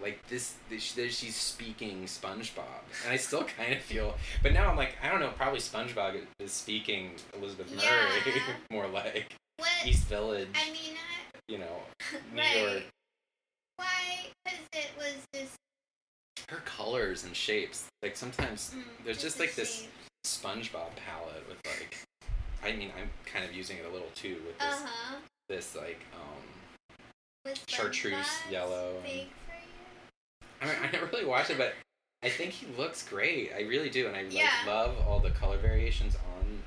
A: Like this, this, this, she's speaking SpongeBob, and I still kind of feel. But now I'm like, I don't know. Probably SpongeBob is speaking Elizabeth Murray
B: Yeah.
A: more like
B: What
A: East Village.
B: I mean, I,
A: you know, New
B: right.
A: York.
B: Why? Because it was just.
A: Her colors and shapes. Like sometimes
B: Mm,
A: There's just, like, this-. SpongeBob palette with like. I mean, I'm kind of using it a little too with this,
B: Uh huh.
A: this like um.
B: Was
A: chartreuse yellow and-
B: for you?
A: I mean, I never really watched it, but I think he looks great. I really do, and I like love all the color variations on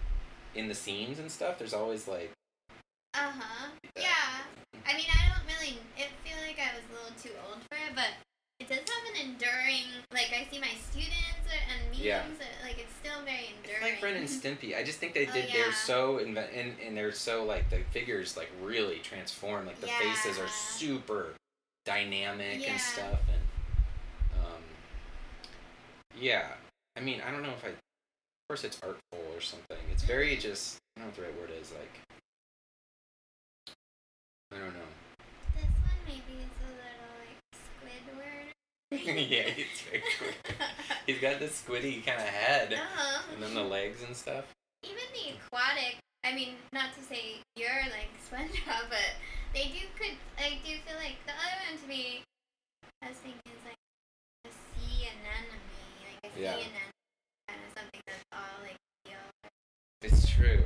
A: in the scenes and stuff. There's always like
B: Uh huh.
A: Yeah.
B: Yeah. I mean, I don't really. It feel like I was a little too old for it, but it does have an enduring. Like I see my students and memes.
A: Yeah.
B: Like it's still very
A: it's
B: enduring.
A: like Ren and Stimpy. I just think they
B: Oh,
A: did.
B: yeah.
A: They're so inve- and and they're so like the figures like really transform. Like the faces are super dynamic
B: Yeah.
A: and stuff, and um, yeah. I mean, I don't know if I. Of course, it's artful or something. It's very just. I don't know what the right word is. Like. I don't know.
B: This one maybe is a little like Squidward.
A: yeah, he's very squid. He's got this squiddy kind of head,
B: uh-huh.
A: and then the legs and stuff.
B: Even the aquatic. I mean, not to say you're like SpongeBob, but they do could. I do feel like the other one to me, I was thinking is like a sea anemone, like a
A: Yeah.
B: sea anemone, kind of something that's all like teal.
A: It's true.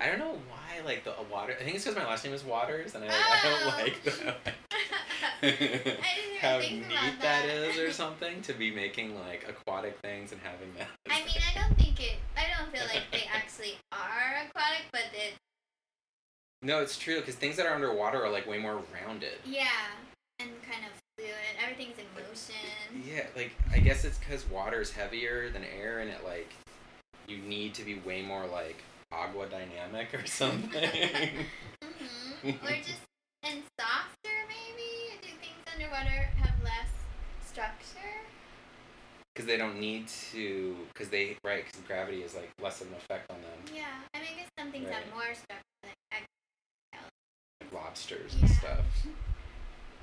A: I don't know why, like the water. I think it's because my last name is Waters, and I, I
B: Oh.
A: don't like the,
B: I even
A: how
B: think
A: neat that
B: that.
A: is, or something, to be making like aquatic things and having that.
B: I mean, I don't think it. I don't feel like they actually are aquatic, but it.
A: No, it's true because things that are underwater are like way more rounded.
B: Yeah, and kind of fluid. Everything's in motion.
A: Yeah, like I guess it's because water is heavier than air, and it like you need to be way more like agua dynamic or something.
B: mm-hmm. Or just and softer, maybe. Underwater have less structure?
A: Because they don't need to, because they right, because gravity is like less of an effect on them,
B: Yeah, I mean, guess some things
A: Right.
B: have more structure. Like,
A: like lobsters
B: yeah.
A: and stuff.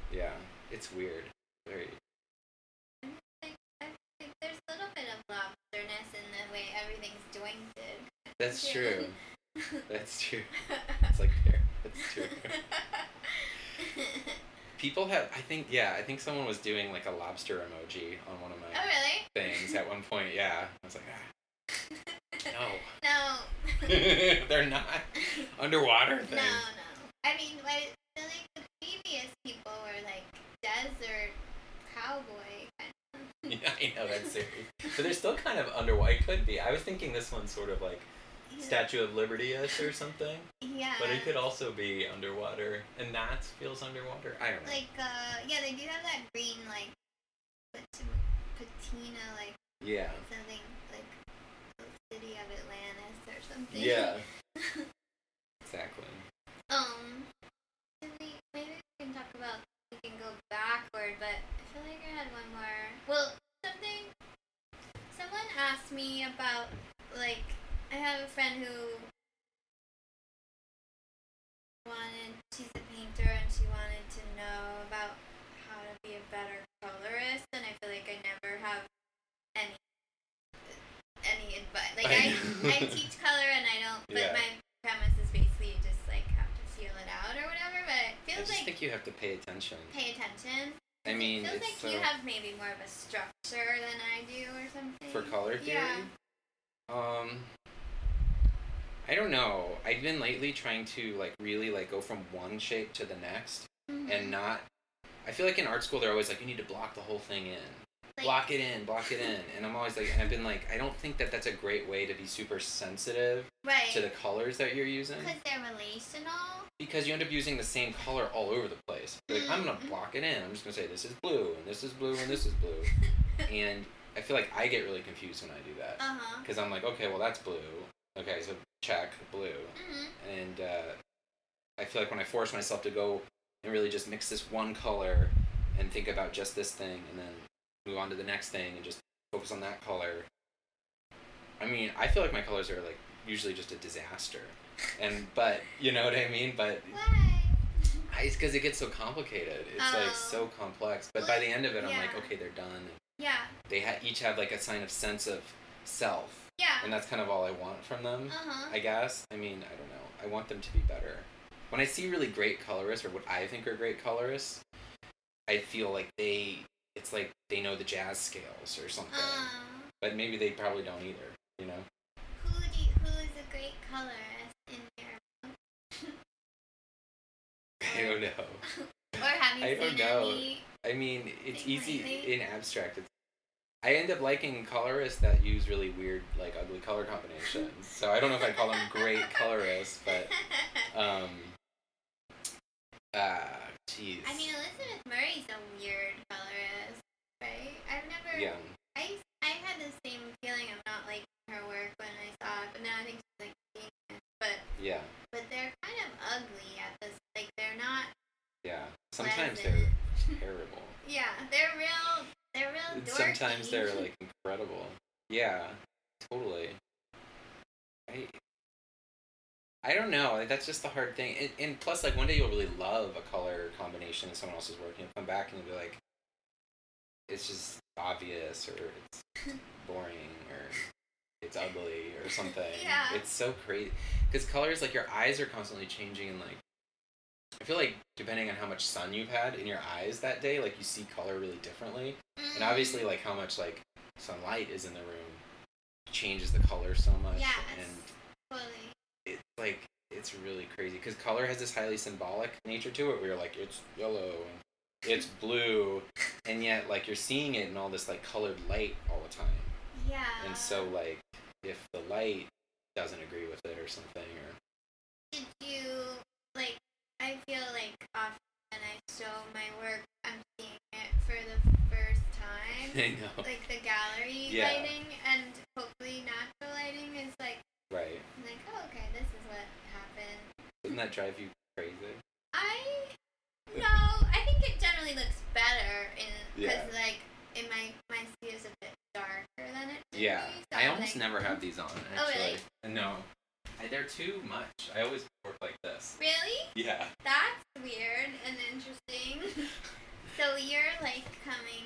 A: Yeah, it's weird. Very.
B: Like, I think there's a little bit of lobsterness in the way everything's jointed.
A: That's true. That's true. It's like there. That's true people have i think yeah i think someone was doing like a lobster emoji on one of my
B: oh, really?
A: things at one point yeah i was like ah,
B: no
A: no they're not underwater things.
B: no no i mean I feel like the previous people were like desert cowboy kind of.
A: yeah i know that's serious but they're still kind of underwater it could be i was thinking this one's sort of like Statue of Liberty ish or something.
B: Yeah.
A: But it could also be underwater. And that feels underwater. I don't know.
B: Like uh yeah, they do have that green like patina like
A: yeah.
B: something like the city of Atlantis or something.
A: Yeah. Exactly.
B: um we maybe we can talk about we can go backward, but I feel like I had one more well something someone asked me about like I have a friend who wanted she's a painter and she wanted to know about how to be a better colorist and I feel like I never have any any advice like I, I teach color and I don't but
A: Yeah.
B: my premise is basically you just like have to feel it out or whatever but it
A: I
B: feels
A: just
B: like
A: think you have to pay attention.
B: pay attention
A: I mean,
B: it feels
A: it's
B: like you have maybe more of a structure than I do or something
A: For color theory?
B: yeah
A: Um I don't know. I've been lately trying to like really like go from one shape to the next
B: Mhm.
A: and not I feel like in art school they're always like you need to block the whole thing in.
B: Like-
A: block it in, block it in. And I'm always like and I've been like I don't think that that's a great way to be super sensitive
B: right
A: to the colors that you're using
B: because they're relational
A: because you end up using the same color all over the place. Like I'm gonna
B: Mhm.
A: block it in. I'm just gonna say this is blue and this is blue and this is blue. and I feel like I get really confused when I do that
B: uh-huh
A: because I'm like, okay, well that's blue. Okay, so check blue,
B: hmm
A: and uh, I feel like when I force myself to go and really just mix this one color and think about just this thing, and then move on to the next thing and just focus on that color. I mean, I feel like my colors are like usually just a disaster, and but you know what I mean. But
B: why
A: I because it gets so complicated. It's like
B: Oh.
A: so complex. But by the end of it, I'm like, okay, they're done.
B: yeah
A: They ha- each have like a sign of sense of self
B: yeah
A: and that's kind of all I want from them.
B: uh-huh
A: I guess. I mean, I don't know. I want them to be better. When I see really great colorists, or what I think are great colorists, I feel like they. It's like they know the jazz scales or something,
B: um
A: but maybe they probably don't either. You know.
B: who do you, who is a great colorist in your
A: I don't know.
B: or have you
A: I don't know.
B: any
A: I mean, it's easy
B: lately?
A: in abstract. It's, I end up liking colorists that use really weird, like ugly color combinations. so I don't know if I call them great colorists, but um, uh, jeez.
B: I mean Elizabeth Murray's a weird colorist right I've never
A: yeah.
B: I I had the same feeling of not liking her work when I saw it, but now I think she's like genius. But
A: Yeah,
B: but they're kind of ugly at this. Like they're not.
A: yeah. Sometimes
B: pleasant.
A: they're terrible.
B: Yeah, they're real. They're real. Dorky.
A: Sometimes they're like incredible. Yeah, totally. I I don't know. That's just the hard thing. And, and plus, like one day you'll really love a color combination in someone else's work, and you'll come back and you'll be like, it's just obvious, or it's boring, or it's ugly, or something.
B: Yeah.
A: It's so crazy because colors, like your eyes are constantly changing, and like I feel like depending on how much sun you've had in your eyes that day, like you see color really differently and
B: Mm,
A: obviously like how much like sunlight is in the room changes the color so much
B: Yes.
A: and
B: Totally.
A: it's like it's really crazy because color has this highly symbolic nature to it where you're like it's yellow and it's blue and yet like you're seeing it in all this like colored light all the time
B: Yeah.
A: and so like if the light doesn't agree with it or something or
B: Did you like? I feel like often when I show my work, I'm seeing it for the first time.
A: I know
B: like the gallery
A: Yeah.
B: lighting and hopefully natural lighting is like
A: right
B: I'm like oh okay this is what happened
A: Doesn't that drive you crazy
B: I no I think it generally looks better in because
A: Yeah.
B: like in my my studio's a bit darker than it
A: Yeah,
B: be, so
A: I almost
B: like,
A: never have hmm. these on.
B: Oh,
A: Actually,
B: really?
A: no, I, they're too much. I always work like this.
B: really
A: Yeah,
B: that's weird and interesting so you're like coming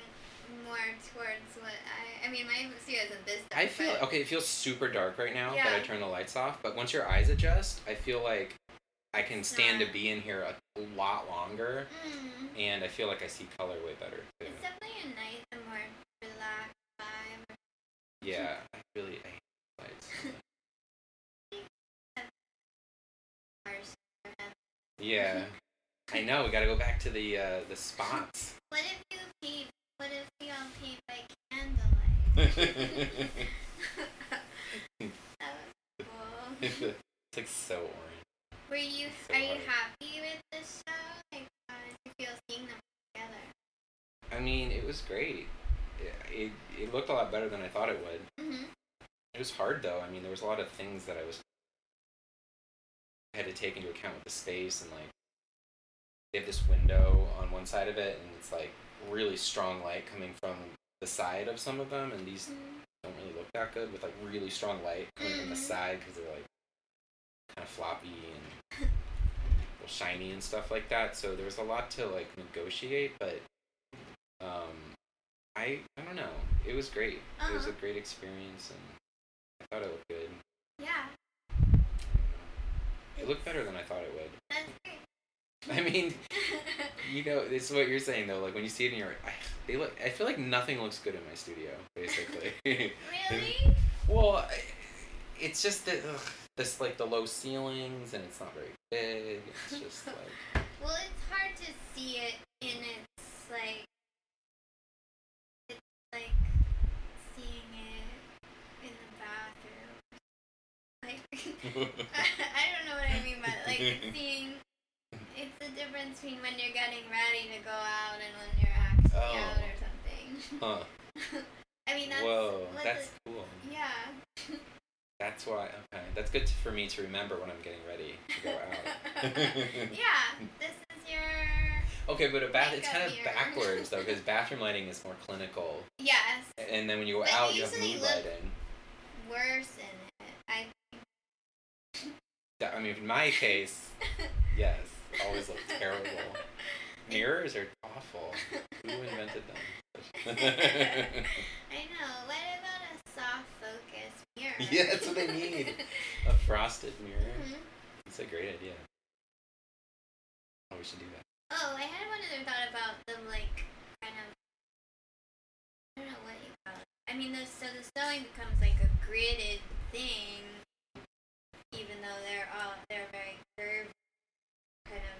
B: more towards what I I mean my studio isn't this dark
A: I feel okay. It feels super dark right now that I turn the lights off. But once your eyes adjust, I feel like I can stand to be in here a lot longer,
B: Mm.
A: and I feel like I see color way better too.
B: It's definitely a nice, a more relaxed vibe.
A: Yeah, I really I hate lights. Yeah, I know. We got to go back to the uh, the spots.
B: What if you paint? What if you um paint by candlelight? that was cool.
A: it's like so orange.
B: Were you
A: So
B: are you happy with the show? Like, how did you feel seeing them together?
A: I mean, it was great. It, it, it looked a lot better than I thought it would.
B: Mm-hmm.
A: It was hard though. I mean, there was a lot of things that I was had to take into account with the space and like they have this window on one side of it and it's like really strong light coming from the side of some of them and these don't really look that good with like really strong light coming from the
B: Mhm.
A: side because they're like kind of floppy and a little shiny and stuff like that. So there was a lot to like negotiate, but um, I I don't know. It was great. It was a
B: Uh-huh.
A: great experience, and I thought it looked good. Looked better than I thought it would. I mean, you know, this is what you're saying though. Like when you see it in your, I, they look. I feel like nothing looks good in my studio, basically.
B: really?
A: well, I- it's just that ugh, this like the low ceilings and it's not very big. It's just like
B: Well, it's hard to see it in its like. It's like seeing it in the bathroom. Like, I don't know what I mean by like seeing. It's the difference between when you're getting ready to go out and when you're actually
A: Oh.
B: out or something.
A: huh.
B: I mean, that's
A: Whoa,
B: what
A: that's
B: the-
A: cool.
B: yeah.
A: That's why. Okay, that's good to, for me to remember when I'm getting ready to go out.
B: yeah, this is your
A: Okay, but a bath it's kind of
B: mirror.
A: backwards though, because bathroom lighting is more clinical,
B: yes
A: and then when you go
B: But
A: out, you have mood lighting.
B: worse in it. I
A: I mean, in my case, yes, always look terrible. Mirrors are awful. Who invented them?
B: I know. What about a soft focus mirror?
A: Yeah, that's what they need. a frosted mirror.
B: Mhm.
A: It's a great idea. Oh, we should do that.
B: Oh, I had one other thought about them, like kind of. I don't know what you call it. I mean, the, so the sewing becomes like a gridded thing, even though they're all they're very curved. Kind of,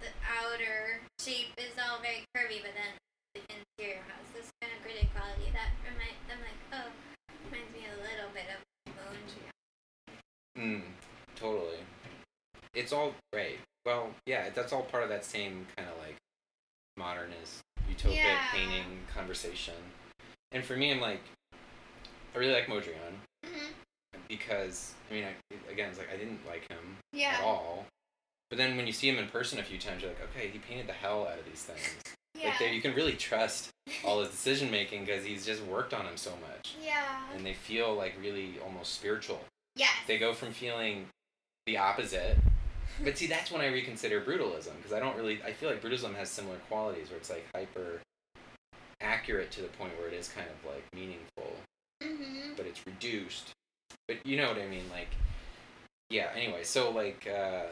B: the outer shape is all very curvy, but then the interior has this kind of gridded quality that remind. I'm like, oh, reminds me a little bit of Mondrian.
A: Mm, totally. It's all great. Well, yeah, that's all part of that same kind of like modernist utopic
B: Yeah.
A: painting conversation. And for me, I'm like, I really like Mondrian
B: hmm
A: because I mean, I, again, it's like I didn't like him at all. But then when you see him in person a few times, you're like, okay, he painted the hell out of these things.
B: Yeah.
A: Like, there, you can really trust all his decision making because he's just worked on them so much,
B: yeah.
A: and they feel like really almost spiritual.
B: Yes.
A: They go from feeling the opposite. But see, that's when I reconsider brutalism because I don't really. I feel like brutalism has similar qualities where it's like hyper accurate to the point where it is kind of like meaningful,
B: mm-hmm.
A: but it's reduced. But you know what I mean, like yeah. Anyway, so like uh,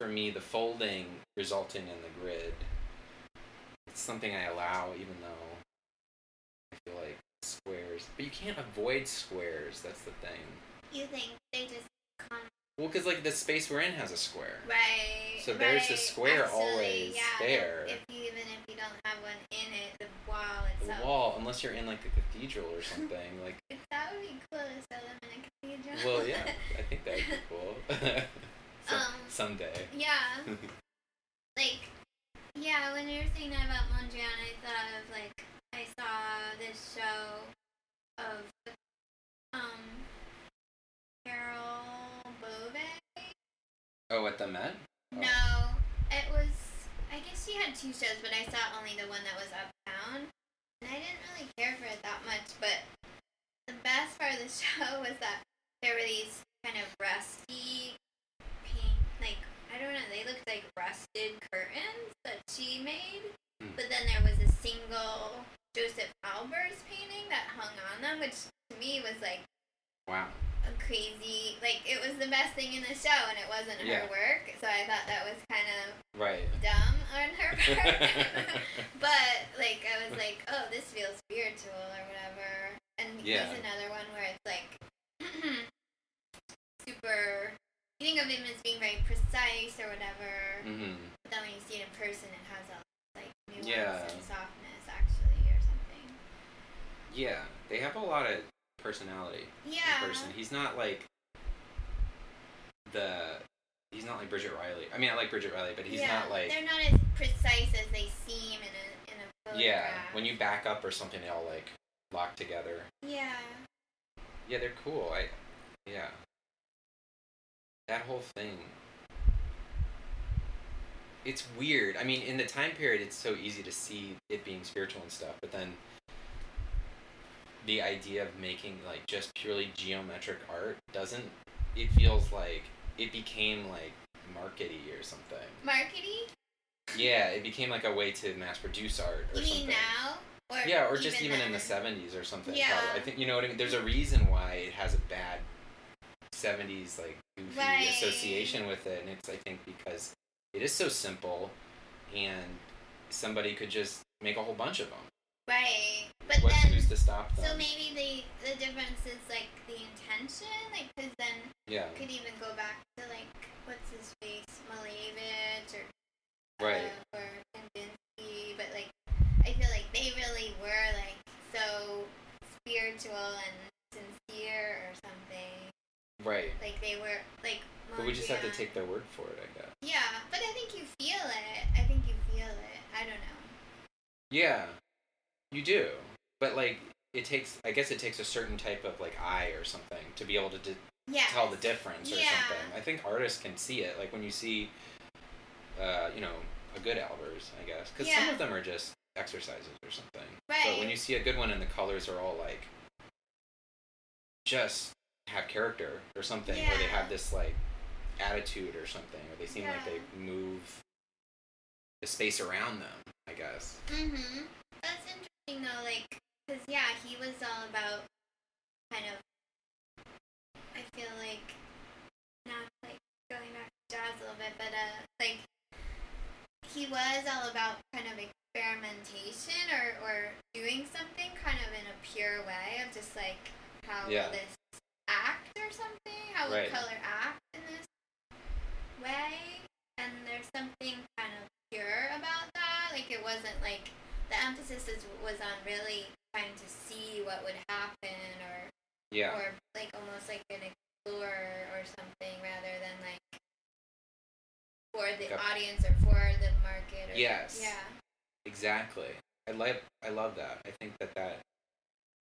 A: for me, the folding resulting in the grid, it's something I allow, even though I feel like squares. But you can't avoid squares. That's the thing.
B: You think they just come
A: Well, because like the space we're in has a square.
B: right?
A: So there's the
B: right,
A: square
B: actually,
A: always
B: yeah,
A: there.
B: If you even if you don't have one in it, the wall itself.
A: The wall, unless you're in like a cathedral or something. Like,
B: If that would be cool to sell them in a cathedral.
A: Well, yeah, I think that would be cool. Some,
B: Um,
A: someday.
B: yeah. like, yeah. When you were saying that about Mondrian, I thought of like I saw this show of um Carol Bove.
A: Oh, at the Met. Oh.
B: No, it was. I guess she had two shows, but I saw only the one that was uptown, and I didn't really care for it that much. But the best part of the show was that there were these kind of rusty paint, like I don't know, they looked like rusted curtains that she made.
A: Hmm.
B: But then there was a single Josef Albers painting that hung on them, which to me was like
A: Wow.
B: a crazy like it was the best thing in the show and it wasn't her work so i thought that was kind of
A: Right.
B: dumb on her part but like i was like oh this feels spiritual or whatever and
A: Yeah.
B: here's another one where it's like super you think of him as being very precise or whatever
A: mm-hmm.
B: but then when you see it in person it has all this, like nuance
A: Yeah.
B: and softness actually or something
A: Yeah, they have a lot of personality
B: Yeah.
A: person. He's not like the. He's not like Bridget Riley. I mean, I like Bridget Riley, but he's
B: yeah.
A: not like.
B: They're not as precise as they seem in a in a photograph.
A: Yeah, when you back up or something, they all like lock together.
B: Yeah.
A: Yeah, they're cool. I, yeah. That whole thing. It's weird. I mean, in the time period, it's so easy to see it being spiritual and stuff, but then the idea of making like just purely geometric art doesn't. It feels like it became like markety or something.
B: Markety.
A: Yeah, it became like a way to mass produce art or
B: You mean
A: something.
B: now? Or
A: Yeah, or just even in the seventies or something.
B: Yeah.
A: Probably. I think you know what I mean. There's a reason why it has a bad seventies like goofy
B: Right.
A: association with it, and it's I think because it is so simple, and somebody could just make a whole bunch of them.
B: Right. But
A: What's
B: then
A: who's to stop them?
B: so maybe the the difference is like the intention, like because then
A: yeah,
B: could even go back to like what's his face, Malevich or
A: right.
B: uh, or Kandinsky, but like I feel like they really were like so spiritual and sincere or something.
A: Right.
B: Like they were like.
A: But we just have to take their word for it, I guess.
B: Yeah, but I think you feel it. I think you feel it. I don't know.
A: Yeah, you do. But like, it takes. I guess it takes a certain type of like eye or something to be able to di-
B: Yeah.
A: tell the difference or
B: Yeah.
A: something. I think artists can see it. Like when you see, uh, you know, a good Albers, I guess, because some of them are just exercises or something.
B: Right.
A: But when you see a good one and the colors are all like, just have character or something, or they have this like attitude or something, or they seem like they move the space around them. I guess.
B: Mhm. That's interesting though, like, cause yeah, he was all about kind of. I feel like not like going back to jazz a little bit, but uh, like he was all about kind of experimentation or or doing something kind of in a pure way of just like how
A: Yeah.
B: will this or something? How would
A: Right.
B: color act in this way? And there's something kind of pure about that. Like it wasn't like the emphasis is, was on really trying to see what would happen or
A: Yeah.
B: or like almost like an explorer or something rather than like for the
A: Yep.
B: audience or for the market or
A: Yes.
B: yeah
A: Exactly. I like. I love that. I think that that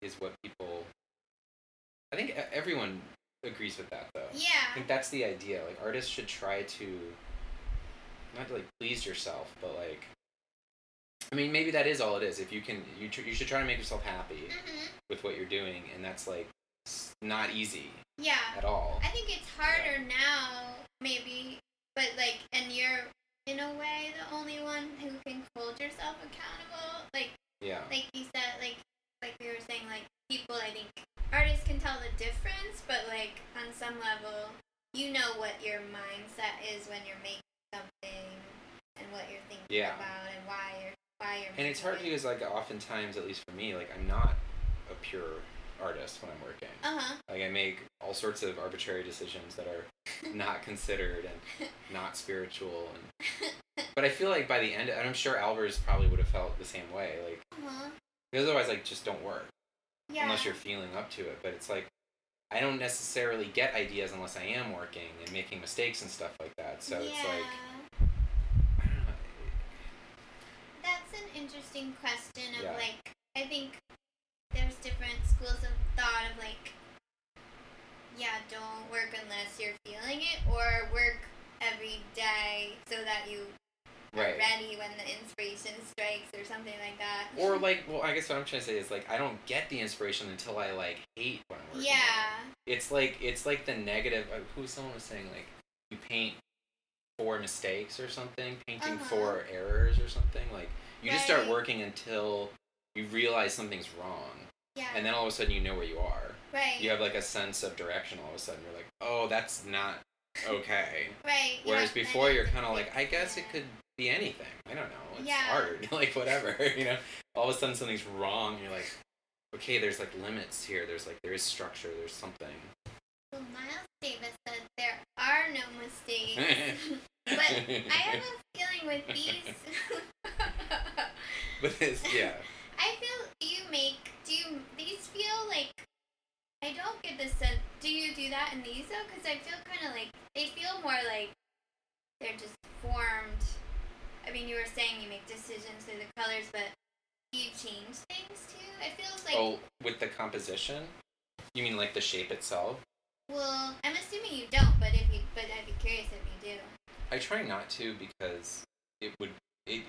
A: is what people. I think everyone agrees with that, though.
B: Yeah.
A: I think that's the idea. Like artists should try to not to like please yourself, but like. I mean, maybe that is all it is. If you can, you tr- you should try to make yourself happy
B: hmm
A: with what you're doing, and that's like not easy
B: yeah
A: at all.
B: I think it's harder now maybe but like and you're in a way the only one who can hold yourself accountable like
A: Yeah.
B: like you said, like like we were saying, like people, I think artists can tell the difference, but like on some level, you know what your mindset is when you're making something and what you're thinking
A: Yeah.
B: about and why you're why you're.
A: And it's hard
B: making
A: because like oftentimes, at least for me, like I'm not a pure artist when I'm working.
B: Uh huh.
A: Like I make all sorts of arbitrary decisions that are not considered and not spiritual and but I feel like by the end and I'm sure Albers probably would have felt the same way. Like
B: Uh-huh.
A: Because otherwise like just don't work
B: Yeah.
A: unless you're feeling up to it. But it's like I don't necessarily get ideas unless I am working and making mistakes and stuff like that. So it's like I don't know.
B: That's an interesting question of
A: Yeah.
B: like I think there's different schools of thought of like yeah, don't work unless you're feeling it or work every day so that you
A: Right.
B: ready when the inspiration strikes or something like that.
A: Or like well I guess what I'm trying to say is like I don't get the inspiration until I like hate what I'm working on.
B: Yeah.
A: it's like it's like the negative uh, who someone was saying like you paint for mistakes or something painting
B: Uh-huh.
A: for errors or something like you just start working until you realize something's wrong
B: Yeah.
A: and then all of a sudden you know where you are
B: right.
A: you have like a sense of direction all of a sudden you're like oh that's not okay
B: right.
A: whereas
B: yeah,
A: before you're kind of like i guess
B: yeah.
A: it could be anything. I don't know. It's
B: yeah.
A: like whatever. You know. All of a sudden something's wrong. You're like, okay, there's like limits here. There's like there is structure. There's something.
B: Well, Miles Davis said there are no mistakes. but I have a feeling with these.
A: with this, yeah.
B: I feel you make do you, these feel like I don't get the sense. Do you do that in these though? Because I feel kind of like they feel more like they're just formed were saying you make decisions through the colors, but you change things too. It feels like
A: oh, with the composition, you mean like the shape itself?
B: well, I'm assuming you don't, but if you, but I'd be curious if you do.
A: I try not to because it would. It,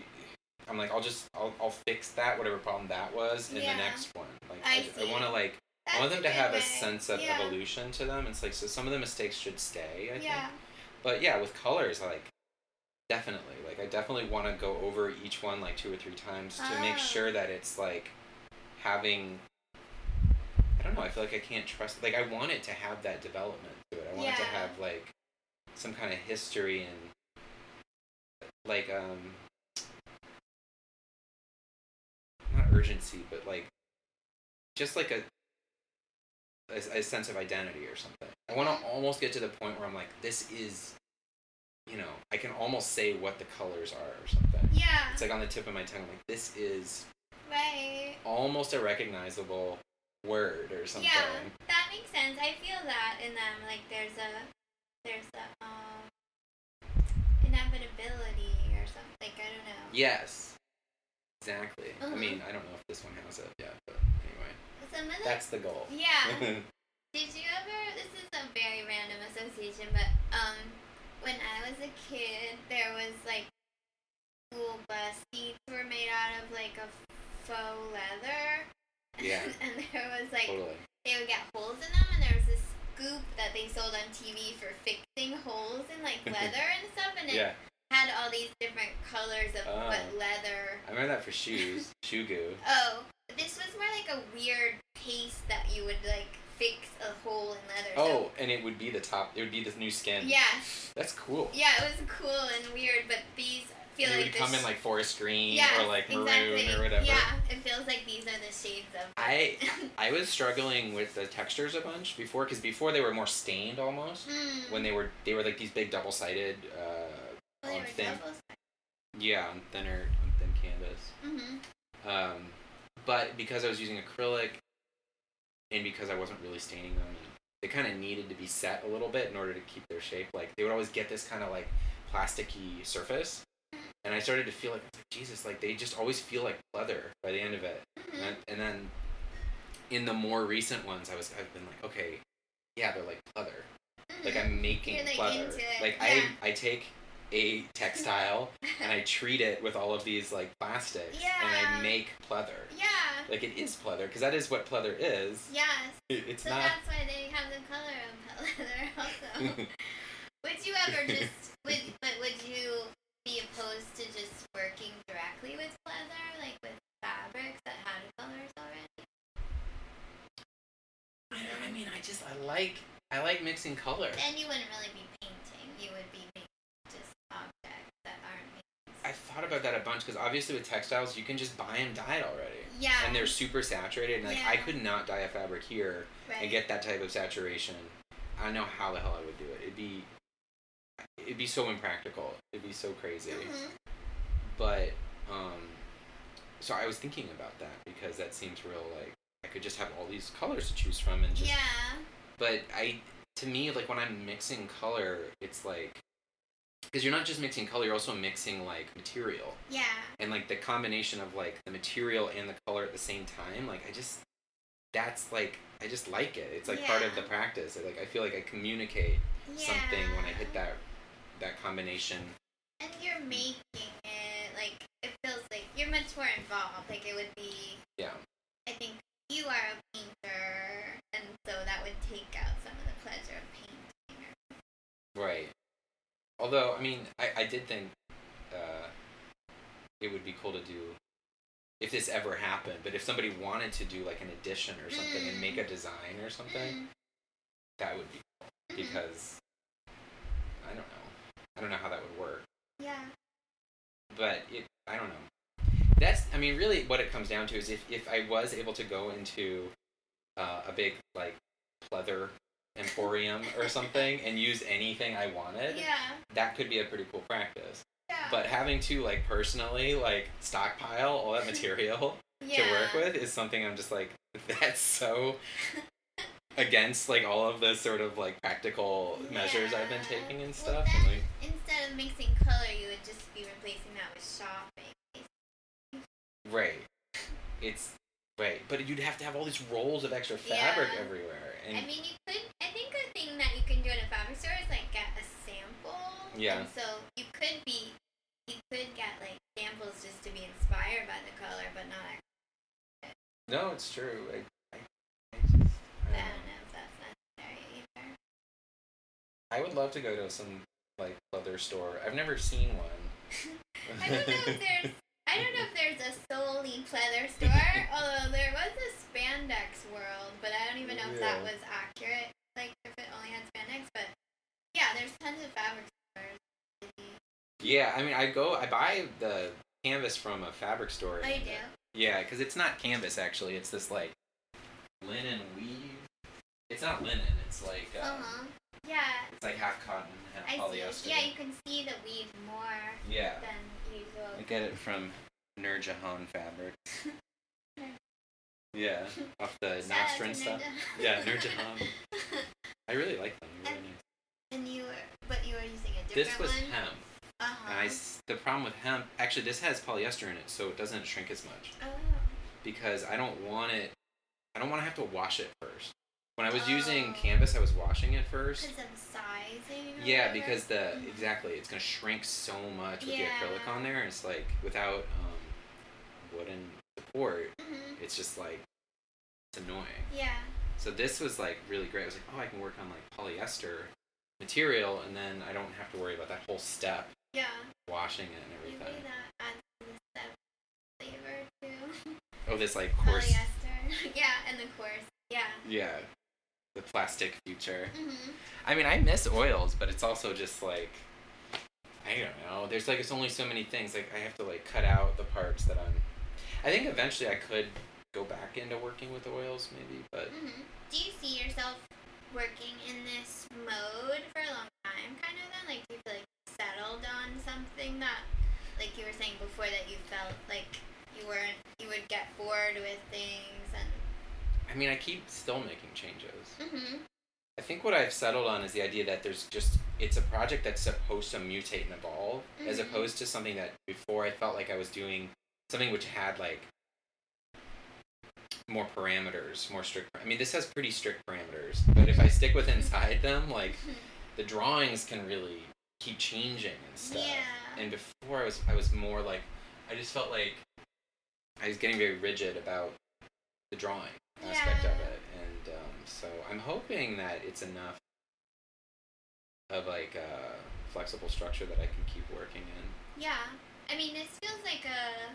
A: I'm like, I'll just, I'll, I'll fix that whatever problem that was in
B: Yeah.
A: the next one. Like,
B: I
A: I,
B: see.
A: want to like,
B: That's
A: I want them to have
B: way.
A: a sense of
B: yeah.
A: evolution to them. It's like, so some of the mistakes should stay. I think.
B: Yeah.
A: But yeah, with colors, like definitely, like I definitely want to go over each one like two or three times to make
B: Oh.
A: sure that it's like having. I don't know. I feel like I can't trust. Like I want it to have that development to it. I want it to have like some kind of history and like um not urgency, but like just like a a, a sense of identity or something. I want to almost get to the point where I'm like, this is, you know, I can almost say what the colors are or something.
B: Yeah.
A: It's like on the tip of my tongue. Like this is
B: right.
A: almost a recognizable word or something.
B: Yeah, that makes sense. I feel that in them. Like there's a there's a um inevitability or something. Like I don't know.
A: Yes. Exactly. I
B: Mhm.
A: mean, I don't know if this one has it yet, but anyway,
B: Some of the
A: that's the goal.
B: yeah. Did you ever? This is a very random association, but um, when I was a kid, there was like school bus seats were made out of like a faux leather.
A: Yeah.
B: and there was like
A: totally.
B: they would get holes in them, and there was this scoop that they sold on TV for fixing holes in like leather and stuff, and it
A: Yeah.
B: had all these different colors of
A: Oh.
B: what leather.
A: I remember that for shoes. Shoe goo.
B: Oh, this was more like a weird paste that you would like fix a hole in leather.
A: Oh, and it would be the top. It would be this new skin.
B: yeah,
A: That's cool.
B: yeah, it was cool and weird, but these feel
A: And it
B: like
A: would come in like forest green
B: yeah,
A: or like maroon
B: exactly.
A: or whatever.
B: Yeah, it feels like these are the shades of.
A: I I was struggling with the textures a bunch before because before they were more stained almost
B: Hmm.
A: when they were they were like these big double sided uh
B: they
A: on thin yeah on thinner on thin canvas
B: Mhm.
A: um but because I was using acrylic and because I wasn't really staining them they kind of needed to be set a little bit in order to keep their shape like they would always get this kind of like plasticky surface and I started to feel like, Jesus, like they just always feel like leather by the end of it.
B: Mhm.
A: And, and then in the more recent ones, I was I've been like, okay, yeah, they're like leather. Like
B: Mhm.
A: I'm making
B: You're, like, it,
A: Like
B: yeah.
A: I I take a textile and I treat it with all of these like plastics and I make pleather.
B: yeah.
A: Like it is pleather because that is what pleather is.
B: Yes.
A: It- it's
B: So
A: not.
B: that's why they have the color of pleather also. would you ever just would but would you be opposed to just working directly with pleather, like with fabrics that had colors already?
A: I, I mean, I just I like I like mixing color.
B: And you wouldn't really be painting. You would be making just objects that aren't made.
A: I thought about that a bunch because obviously with textiles you can just buy them dyed already.
B: Yeah.
A: And they're super saturated, and like I could not dye a fabric here
B: right.
A: and get that type of saturation. I don't know how the hell I would do it. It'd be, it'd be so impractical. It'd be so crazy.
B: Mhm.
A: But, um, so I was thinking about that because that seems real. Like I could just have all these colors to choose from and just.
B: Yeah.
A: But I, to me, like when I'm mixing color, it's like, because you're not just mixing color, you're also mixing like material
B: Yeah.
A: and like the combination of like the material and the color at the same time like i just that's like i just like it it's like part of the practice like i feel like i communicate
B: Yeah.
A: something when i hit that that combination
B: And you're making it like it feels like you're much more involved. Like it would be.
A: yeah
B: I think you are a painter, and so that would take out some of the pleasure of painting.
A: right although i mean i i did think uh it would be cool to do if this ever happened but if somebody wanted to do like an addition or something and make a design or something that would be cool
B: Mhm.
A: because i don't know i don't know how that would work
B: Yeah.
A: but it I don't know. That's I mean really what it comes down to is if if I was able to go into uh, a big like pleather emporium or something and use anything I wanted,
B: Yeah.
A: that could be a pretty cool practice.
B: Yeah.
A: But having to like personally like stockpile all that material
B: yeah.
A: to work with is something I'm just like that's so against like all of the sort of like practical measures I've been taking and
B: Well,
A: stuff
B: then,
A: and like
B: instead of mixing color, you would just be replacing that with shopping.
A: Right. It's right, but you'd have to have all these rolls of extra fabric
B: Yeah.
A: everywhere, and
B: I mean, you could. I think a thing that you can do in a fabric store is like get a sample.
A: Yeah.
B: And so you could be, you could get like samples just to be inspired by the color, but not. Actually,
A: no, it's true. I, I, I just, I
B: I
A: don't
B: don't
A: know.
B: if that's necessary either.
A: I would love to go to some like leather store. I've never seen one.
B: I don't know if there's. I don't know if there's a solely pleather store, although there was a spandex world, but I don't even know if that was accurate. Like if it only had spandex, but yeah, there's tons of fabric stores.
A: Yeah, I mean, I go, I buy the canvas from a fabric store.
B: Oh, you do?
A: Yeah, because it's not canvas actually. It's this like linen weave. It's not linen. It's like uh,
B: Uh huh. Yeah,
A: it's like half cotton, half
B: I
A: polyester.
B: see. Yeah, you can see the weave more
A: Yeah.
B: than usual.
A: I get it from Nurjahan Fabrics. yeah, off the Nostrand stuff. Yeah, Nurjahan. I really like them. Really nice.
B: and you were, but you were using a different one.
A: This was
B: one.
A: hemp.
B: Uh
A: And I the problem with hemp, actually, this has polyester in it, so it doesn't shrink as much.
B: Oh.
A: Because I don't want it. I don't want to have to wash it first. When I was using
B: Oh.
A: canvas, I was washing it first.
B: Because of sizing.
A: Yeah, because the
B: Mhm.
A: exactly, it's gonna shrink so much with
B: Yeah.
A: the acrylic on there. And it's like without um, wooden support,
B: Mhm.
A: it's just like it's annoying.
B: Yeah.
A: So this was like really great. I was like, oh, I can work on like polyester material, and then I don't have to worry about that whole step,
B: Yeah.
A: washing it and everything.
B: Maybe that adds to the step flavor too.
A: Oh, this like coarse,
B: Polyester. yeah, and the course. Yeah.
A: yeah, the plastic future.
B: Mhm.
A: I mean, I miss oils, but it's also just like I don't know. There's like it's only so many things. Like I have to like cut out the parts that I'm. I think eventually I could go back into working with oils, maybe, but
B: Mhm. Do you see yourself working in this mode for a long time, kind of? Then, like, do you feel like settled on something that, like you were saying before, that you felt like you weren't, you would get bored with things and.
A: I mean, I keep still making changes.
B: Mhm.
A: I think what I've settled on is the idea that there's just it's a project that's supposed to mutate and evolve, as
B: Mhm.
A: opposed to something that before I felt like I was doing something which had like more parameters, more strict. I mean, this has pretty strict parameters, but if I stick with inside them, like the drawings can really keep changing and stuff.
B: Yeah.
A: And before I was I was more like I just felt like I was getting very rigid about the drawing aspect of
B: Yeah.
A: it, and um, so I'm hoping that it's enough of like a flexible structure that I can keep working in.
B: Yeah. I mean, this feels like a.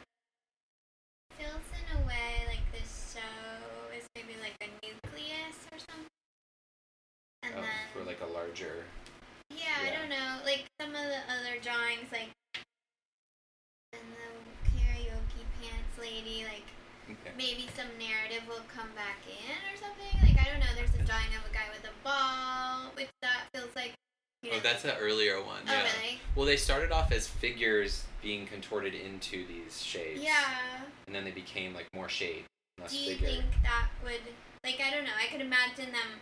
B: Feels in a way like this show is maybe like a nucleus or something. And
A: um,
B: then.
A: for like a larger.
B: Yeah,
A: Yeah.
B: I don't know. Like some of the other drawings, like and the karaoke pants lady, like
A: Okay.
B: maybe some narrative will come back in or something. Like I don't know. There's a drawing of a guy with a ball, which that feels like. You oh, know,
A: Oh, that's an earlier one.
B: Oh
A: yeah.
B: really?
A: Well, they started off as figures being contorted into these shapes.
B: Yeah.
A: And then they became like more shape, less
B: Do you
A: figure.
B: think that would like I don't know? I could imagine them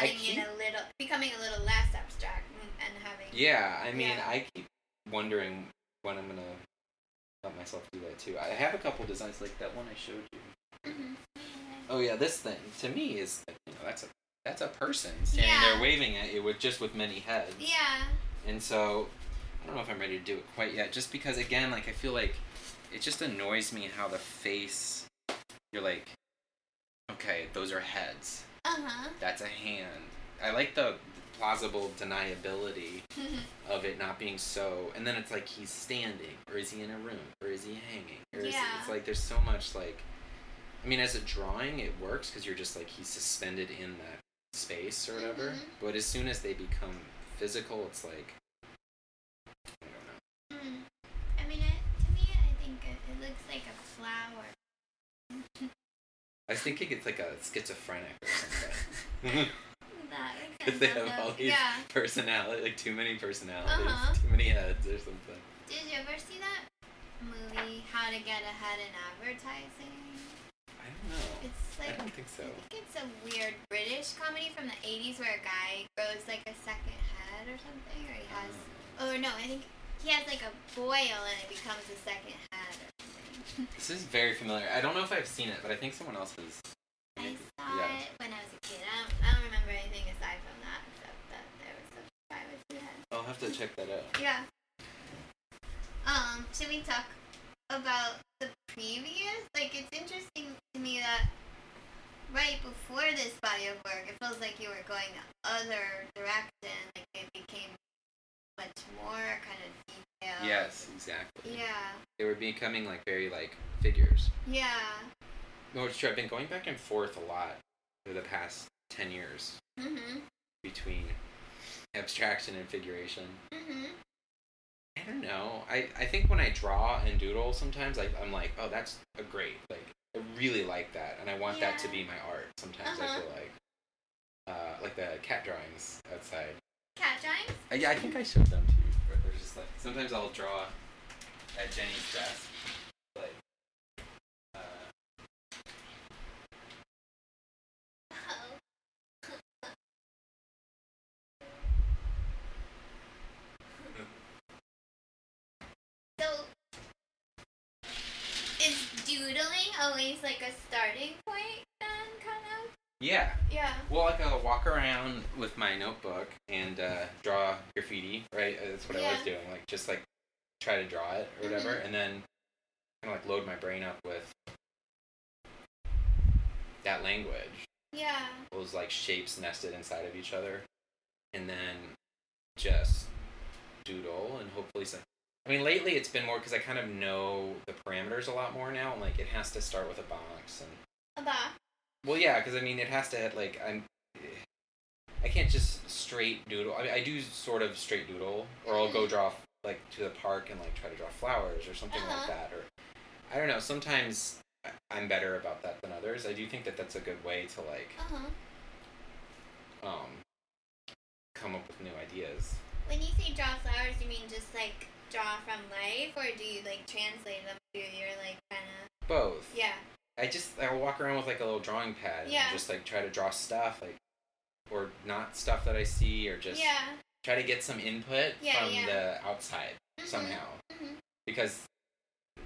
B: adding in a little, becoming a little less abstract and- having.
A: Yeah, I mean,
B: Yeah.
A: I keep wondering when I'm gonna let myself do that too. I have a couple designs like that one I showed you.
B: Mhm.
A: Oh yeah, this thing to me is like, you know that's a that's a person standing
B: Yeah.
A: there waving at you with just with many heads.
B: Yeah.
A: And so I don't know if I'm ready to do it quite yet, just because again, like I feel like it just annoys me how the face. You're like, okay, those are heads.
B: Uh huh.
A: That's a hand. I like the plausible deniability of it not being so and then it's like he's standing or is he in a room or is he hanging or is
B: Yeah.
A: it's like there's so much like i mean as a drawing it works because you're just like he's suspended in that space or whatever
B: Mhm.
A: but as soon as they become physical it's like i don't know
B: Mm. I mean, it, to me, I think it, it looks like a flower.
A: I was thinking it's like a schizophrenic or something because they have all these
B: Yeah.
A: personality like too many personalities
B: Uh-huh.
A: too many heads or something
B: Did you ever see that movie, How to Get Ahead in Advertising?
A: i don't know
B: It's like i
A: don't think so
B: I think it's a weird British comedy from the 80s where a guy grows like a second head or something, or he has.
A: Um,
B: Oh no, I think he has like a boil and it becomes a second hat or something.
A: This is very familiar. I don't know if I've seen it, but I think someone else has.
B: I saw
A: Yeah.
B: it when I was a kid. I don't, I don't remember anything aside from that, except that there was a guy with two heads.
A: I'll have to check that out.
B: Yeah. Um, should we talk about the previous? Like, it's interesting to me that right before this body of work, it feels like you were going the other direction. Like, it became much more kind of detailed.
A: Yes, exactly.
B: Yeah.
A: They were becoming like very like figures.
B: Yeah.
A: No, it's true. I've been going back and forth a lot for the past ten years
B: Mhm.
A: between abstraction and figuration.
B: Mhm.
A: I don't know. I, I think when I draw and doodle, sometimes I, I'm like, oh, that's a great. Like, I really like that, and I want that to be my art. Sometimes I
B: Uh-huh.
A: feel like, uh, like the cat drawings outside. Uh, yeah, I think I showed them to you. Where there's just like sometimes I'll draw at Jenny's desk, like. Uh.
B: So, is doodling always like a starting point then, kind of?
A: Yeah.
B: Yeah.
A: Well, like I'll walk around with my notebook and uh, draw graffiti, right? Uh, That's what I was doing, like just like try to draw it or whatever,
B: Mhm.
A: and then kind of like load my brain up with that language,
B: Yeah.
A: those like shapes nested inside of each other, and then just doodle and hopefully some. I mean, lately it's been more because I kind of know the parameters a lot more now, and like it has to start with a box and
B: About.
A: Well, yeah, because I mean, it has to like I'm. I can't just straight doodle. I mean, I do sort of straight doodle, or I'll go
B: Mhm.
A: draw like to the park and like try to draw flowers or something
B: Uh-huh.
A: like that. Or I don't know. Sometimes I'm better about that than others. I do think that that's a good way to like
B: Uh huh.
A: um come up with new ideas.
B: When you say draw flowers, you mean just like draw from life, or do you like translate them to your like kind of?
A: Both.
B: Yeah.
A: I just I walk around with like a little drawing pad
B: Yeah.
A: and just like try to draw stuff like or not stuff that I see or just
B: yeah.
A: try to get some input
B: Yeah,
A: from
B: yeah.
A: the outside
B: Mhm.
A: somehow
B: Mhm.
A: because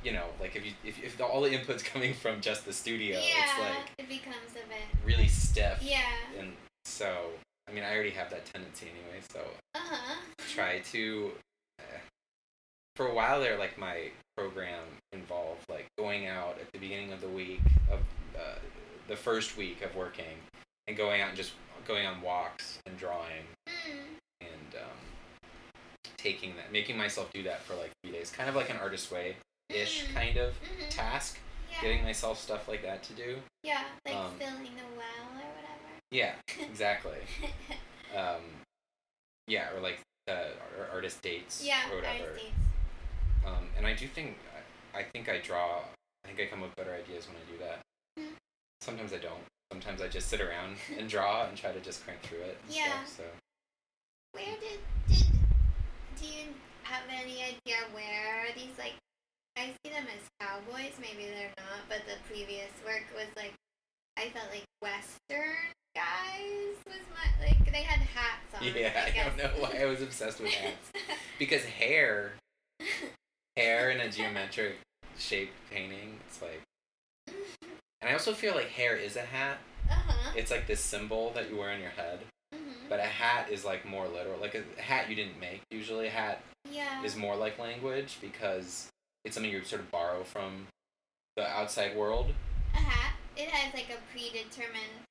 A: you know like if you if, if the, all the input's coming from just the studio it's like
B: it becomes a bit.
A: really stiff
B: Yeah.
A: and so i mean i already have that tendency anyway so
B: Uh huh.
A: try to uh, for a while there like my program involved like going out at the beginning of the week of uh, the first week of working and going out and just going on walks and drawing
B: Mm.
A: and um, taking that, making myself do that for like three days, kind of like an artist way ish
B: Mhm.
A: kind of
B: Mhm.
A: task,
B: Yeah.
A: getting myself stuff like that to do.
B: Yeah, like
A: um,
B: filling the well or whatever.
A: Yeah, exactly. Um, yeah, or like the artist dates
B: yeah,
A: or whatever.
B: artist dates.
A: Um, and I do think I, I think I draw. I think I come up with better ideas when I do that.
B: Mm.
A: Sometimes I don't. Sometimes I just sit around and draw and try to just crank through it.
B: Yeah.
A: Stuff, so
B: Where did did do you have any idea where these like I see them as cowboys, maybe they're not, but the previous work was like I felt like Western guys was my like they had hats on.
A: yeah, I,
B: guess.
A: don't know why I was obsessed with hats because hair, hair in a geometric shaped painting. It's like, and I also feel like hair is a hat.
B: uh-huh.
A: It's like this symbol that you wear on your head,
B: Mhm.
A: but a hat is like more literal. Like a hat you didn't make. Usually, a hat
B: Yeah.
A: is more like language because it's something you sort of borrow from the outside world.
B: a hat. It has like a predetermined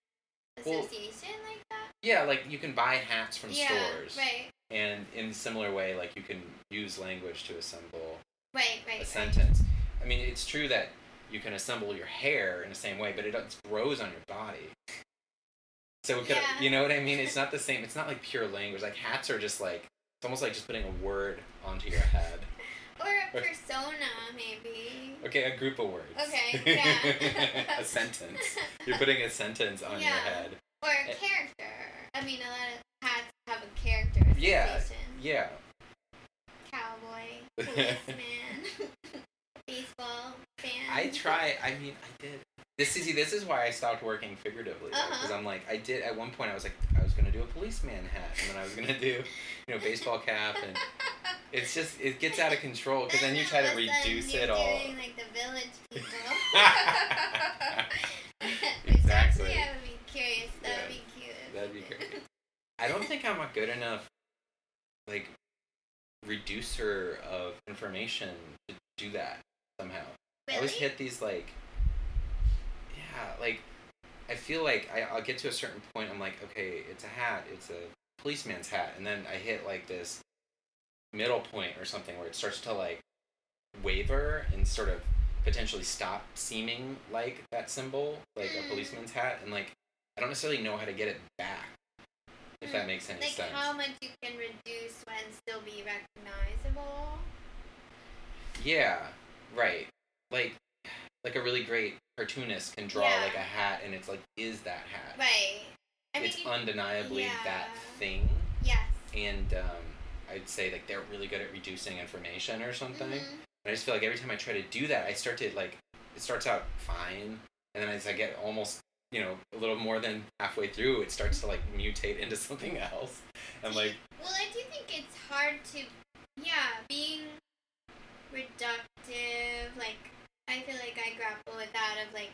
A: Well-
B: association like that.
A: Yeah, like you can buy hats from
B: yeah.
A: stores,
B: Right.
A: and in a similar way, like you can use language to assemble
B: Right. Right.
A: a
B: right.
A: sentence. I mean, it's true that you can assemble your hair in the same way, but it grows on your body. So
B: Yeah.
A: you know what I mean? It's not the same. It's not like pure language. Like hats are just like it's almost like just putting a word onto your head.
B: Or a
A: Or-
B: persona, maybe.
A: Okay, a group of words.
B: Okay, yeah.
A: a sentence. You're putting a sentence on your head.
B: Or a
A: Eh.
B: character. I mean, a lot of hats have a character
A: Yeah. Yeah.
B: Cowboy, policeman, baseball fan.
A: I try. I mean, I did. This is this is why I stopped working figuratively because
B: Uh-huh.
A: I'm like I did at one point I was like I was gonna do a policeman hat and then I was gonna do you know baseball cap and it's just it gets out of control because then you try to
B: all of a sudden
A: reduce it all.
B: Doing like the village people.
A: Exactly.
B: actually, I would be curious. That
A: Yeah,
B: would be cute.
A: that'd be great. I don't think I'm a good enough like reducer of information to do that somehow. I always hit these like yeah, like I feel like I, I'll get to a certain point. I'm like, okay, it's a hat. It's a policeman's hat, and then I hit like this middle point or something where it starts to like waver and sort of potentially stop seeming like that symbol, like a
B: Mm.
A: policeman's hat, and like I don't necessarily know how to get it back. If that makes any
B: like
A: sense.
B: how much you can reduce when still be recognizable.
A: Yeah, right. Like, like a really great cartoonist can draw
B: Yeah.
A: like a hat, and it's like, is that hat?
B: Right. I mean,
A: it's undeniably
B: yeah.
A: that thing,
B: yes.
A: and um, I'd say like they're really good at reducing information or something.
B: Mhm.
A: And I just feel like every time I try to do that, I start to like, it starts out fine, and then as I get almost, you know, a little more than halfway through, it starts to like mutate into something else. I'm like,
B: well, I do think it's hard to, yeah, being reductive. Like, I feel like I grapple with that of like,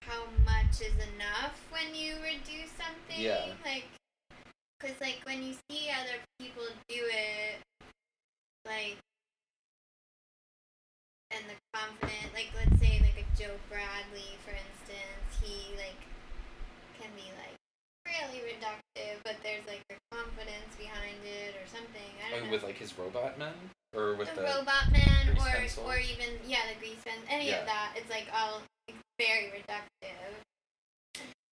B: how much is enough when you reduce something.
A: Yeah.
B: Like, cause like when you see other people do it, like, and the confident, like let's say like a Joe Bradley, for instance, he like can be like really reductive, but there's like a confidence behind it or something. I don't
A: oh,
B: know.
A: with like his robot men, or with
B: the,
A: the,
B: robot man, or
A: pencil?
B: or even yeah, the grease pen, any
A: Yeah.
B: of that. It's like all it's very reductive.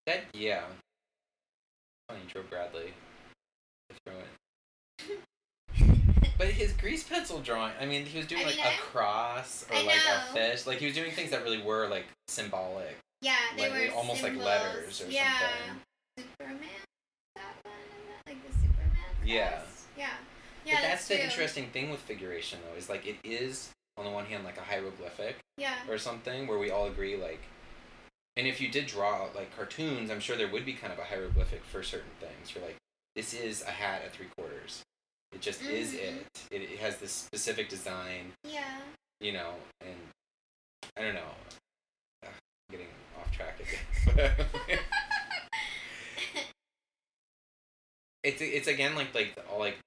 A: that yeah. Funny, Joe Bradley. Throw it. But his grease pencil drawing, I mean, he was doing
B: I
A: like
B: mean,
A: a cross or
B: I
A: like
B: know.
A: a fish. Like he was doing things that really were like symbolic.
B: yeah, they
A: Like,
B: were
A: almost like letters or
B: yeah.
A: something.
B: Superman. That one, like the Superman?
A: Yeah.
B: crest? Yeah. Yeah,
A: but that's, the
B: true.
A: interesting thing with figuration though, is like it is on the one hand like a hieroglyphic
B: Yeah.
A: or something where we all agree like and if you did draw like cartoons, I'm sure there would be kind of a hieroglyphic for certain things. You're like, this is a hat at three quarters. It just is
B: Mhm.
A: it. it. It has this specific design.
B: Yeah.
A: you know, and I don't know. Ugh, I'm getting off track again. it's it's again like like all like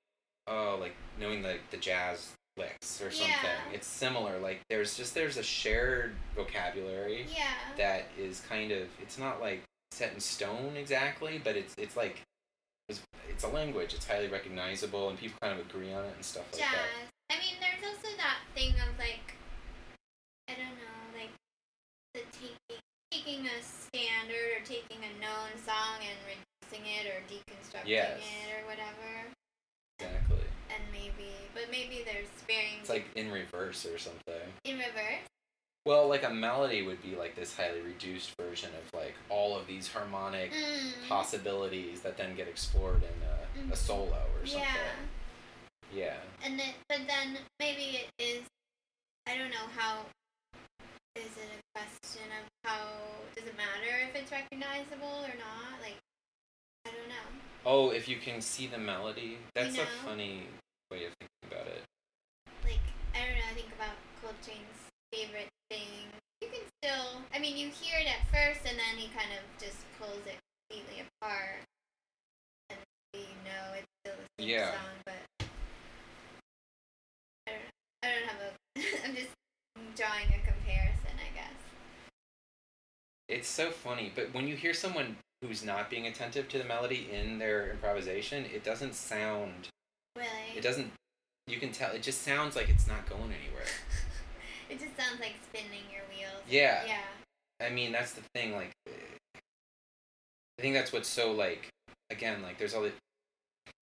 A: oh like knowing like the jazz licks or something.
B: Yeah.
A: It's similar. Like there's just there's a shared vocabulary
B: yeah.
A: that is kind of it's not like set in stone exactly, but it's it's like it's, it's a language. It's highly recognizable, and people kind of agree on it and stuff like
B: jazz.
A: that.
B: I mean, there's also that thing of like, I don't know, like the taking taking a standard or taking a known song and reducing it or deconstructing
A: Yes.
B: it or whatever,
A: Exactly.
B: and maybe, but maybe there's varying
A: It's like in reverse or something.
B: in reverse.
A: Well, like a melody would be like this highly reduced version of like all of these harmonic
B: Mm.
A: possibilities that then get explored in a,
B: Mhm.
A: a solo or something.
B: Yeah,
A: Yeah.
B: and then but then maybe it is. I don't know how. Is it a question of how does it matter if it's recognizable or not? Like, I don't know.
A: Oh, if you can see the melody, that's a
B: know?
A: funny way of thinking about it.
B: like I don't know. I think about Coltrane's favorite thing. You can still, I mean, you hear it at first, and then he kind of just pulls it completely apart, and you know it's still the same
A: Yeah.
B: song. But I don't, I don't have a. I'm just drawing a comparison, I guess.
A: It's so funny, but when you hear someone who's not being attentive to the melody in their improvisation, it doesn't sound.
B: Really,
A: It doesn't. You can tell. It just sounds like it's not going anywhere.
B: it just sounds like spinning your wheels.
A: Yeah.
B: Yeah.
A: I mean, that's the thing. Like, I think that's what's so like. Again, like there's all the.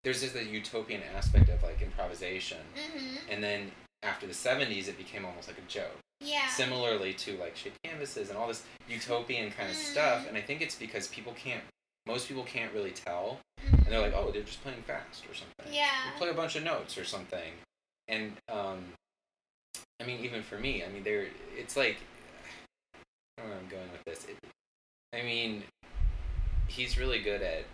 A: There's just the utopian aspect of like improvisation,
B: Mhm.
A: and then after the '70s, it became almost like a joke.
B: Yeah.
A: Similarly to like shaped canvases and all this utopian kind of stuff,
B: Mm.
A: and I think it's because people can't. Most people can't really tell,
B: Mhm.
A: and they're like, "Oh, they're just playing fast or something."
B: Yeah.
A: They play a bunch of notes or something, and um, I mean, even for me, I mean, there, it's like, I don't know where I'm going with this. It, I mean, he's really good at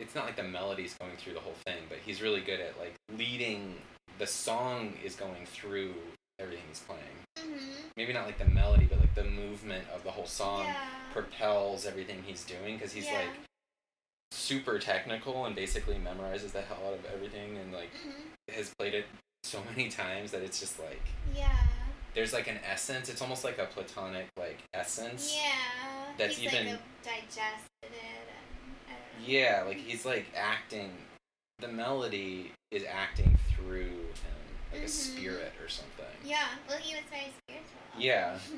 A: it's not like the melody's going through the whole thing, but he's really good at like leading. The song is going through everything he's playing.
B: Mhm.
A: Maybe not like the melody, but like the movement of the whole song
B: yeah.
A: propels everything he's doing because he's
B: yeah.
A: like super technical and basically memorizes the hell out of everything and like
B: Mhm.
A: has played it so many times that it's just like
B: Yeah.
A: there's like an essence. It's almost like a platonic like essence.
B: Yeah.
A: That's
B: He's
A: even-
B: like digested it and I don't know.
A: Yeah, like he's like acting. The melody is acting through him, like a
B: Mhm.
A: spirit or something.
B: Yeah. Well, he was very spiritual.
A: Yeah.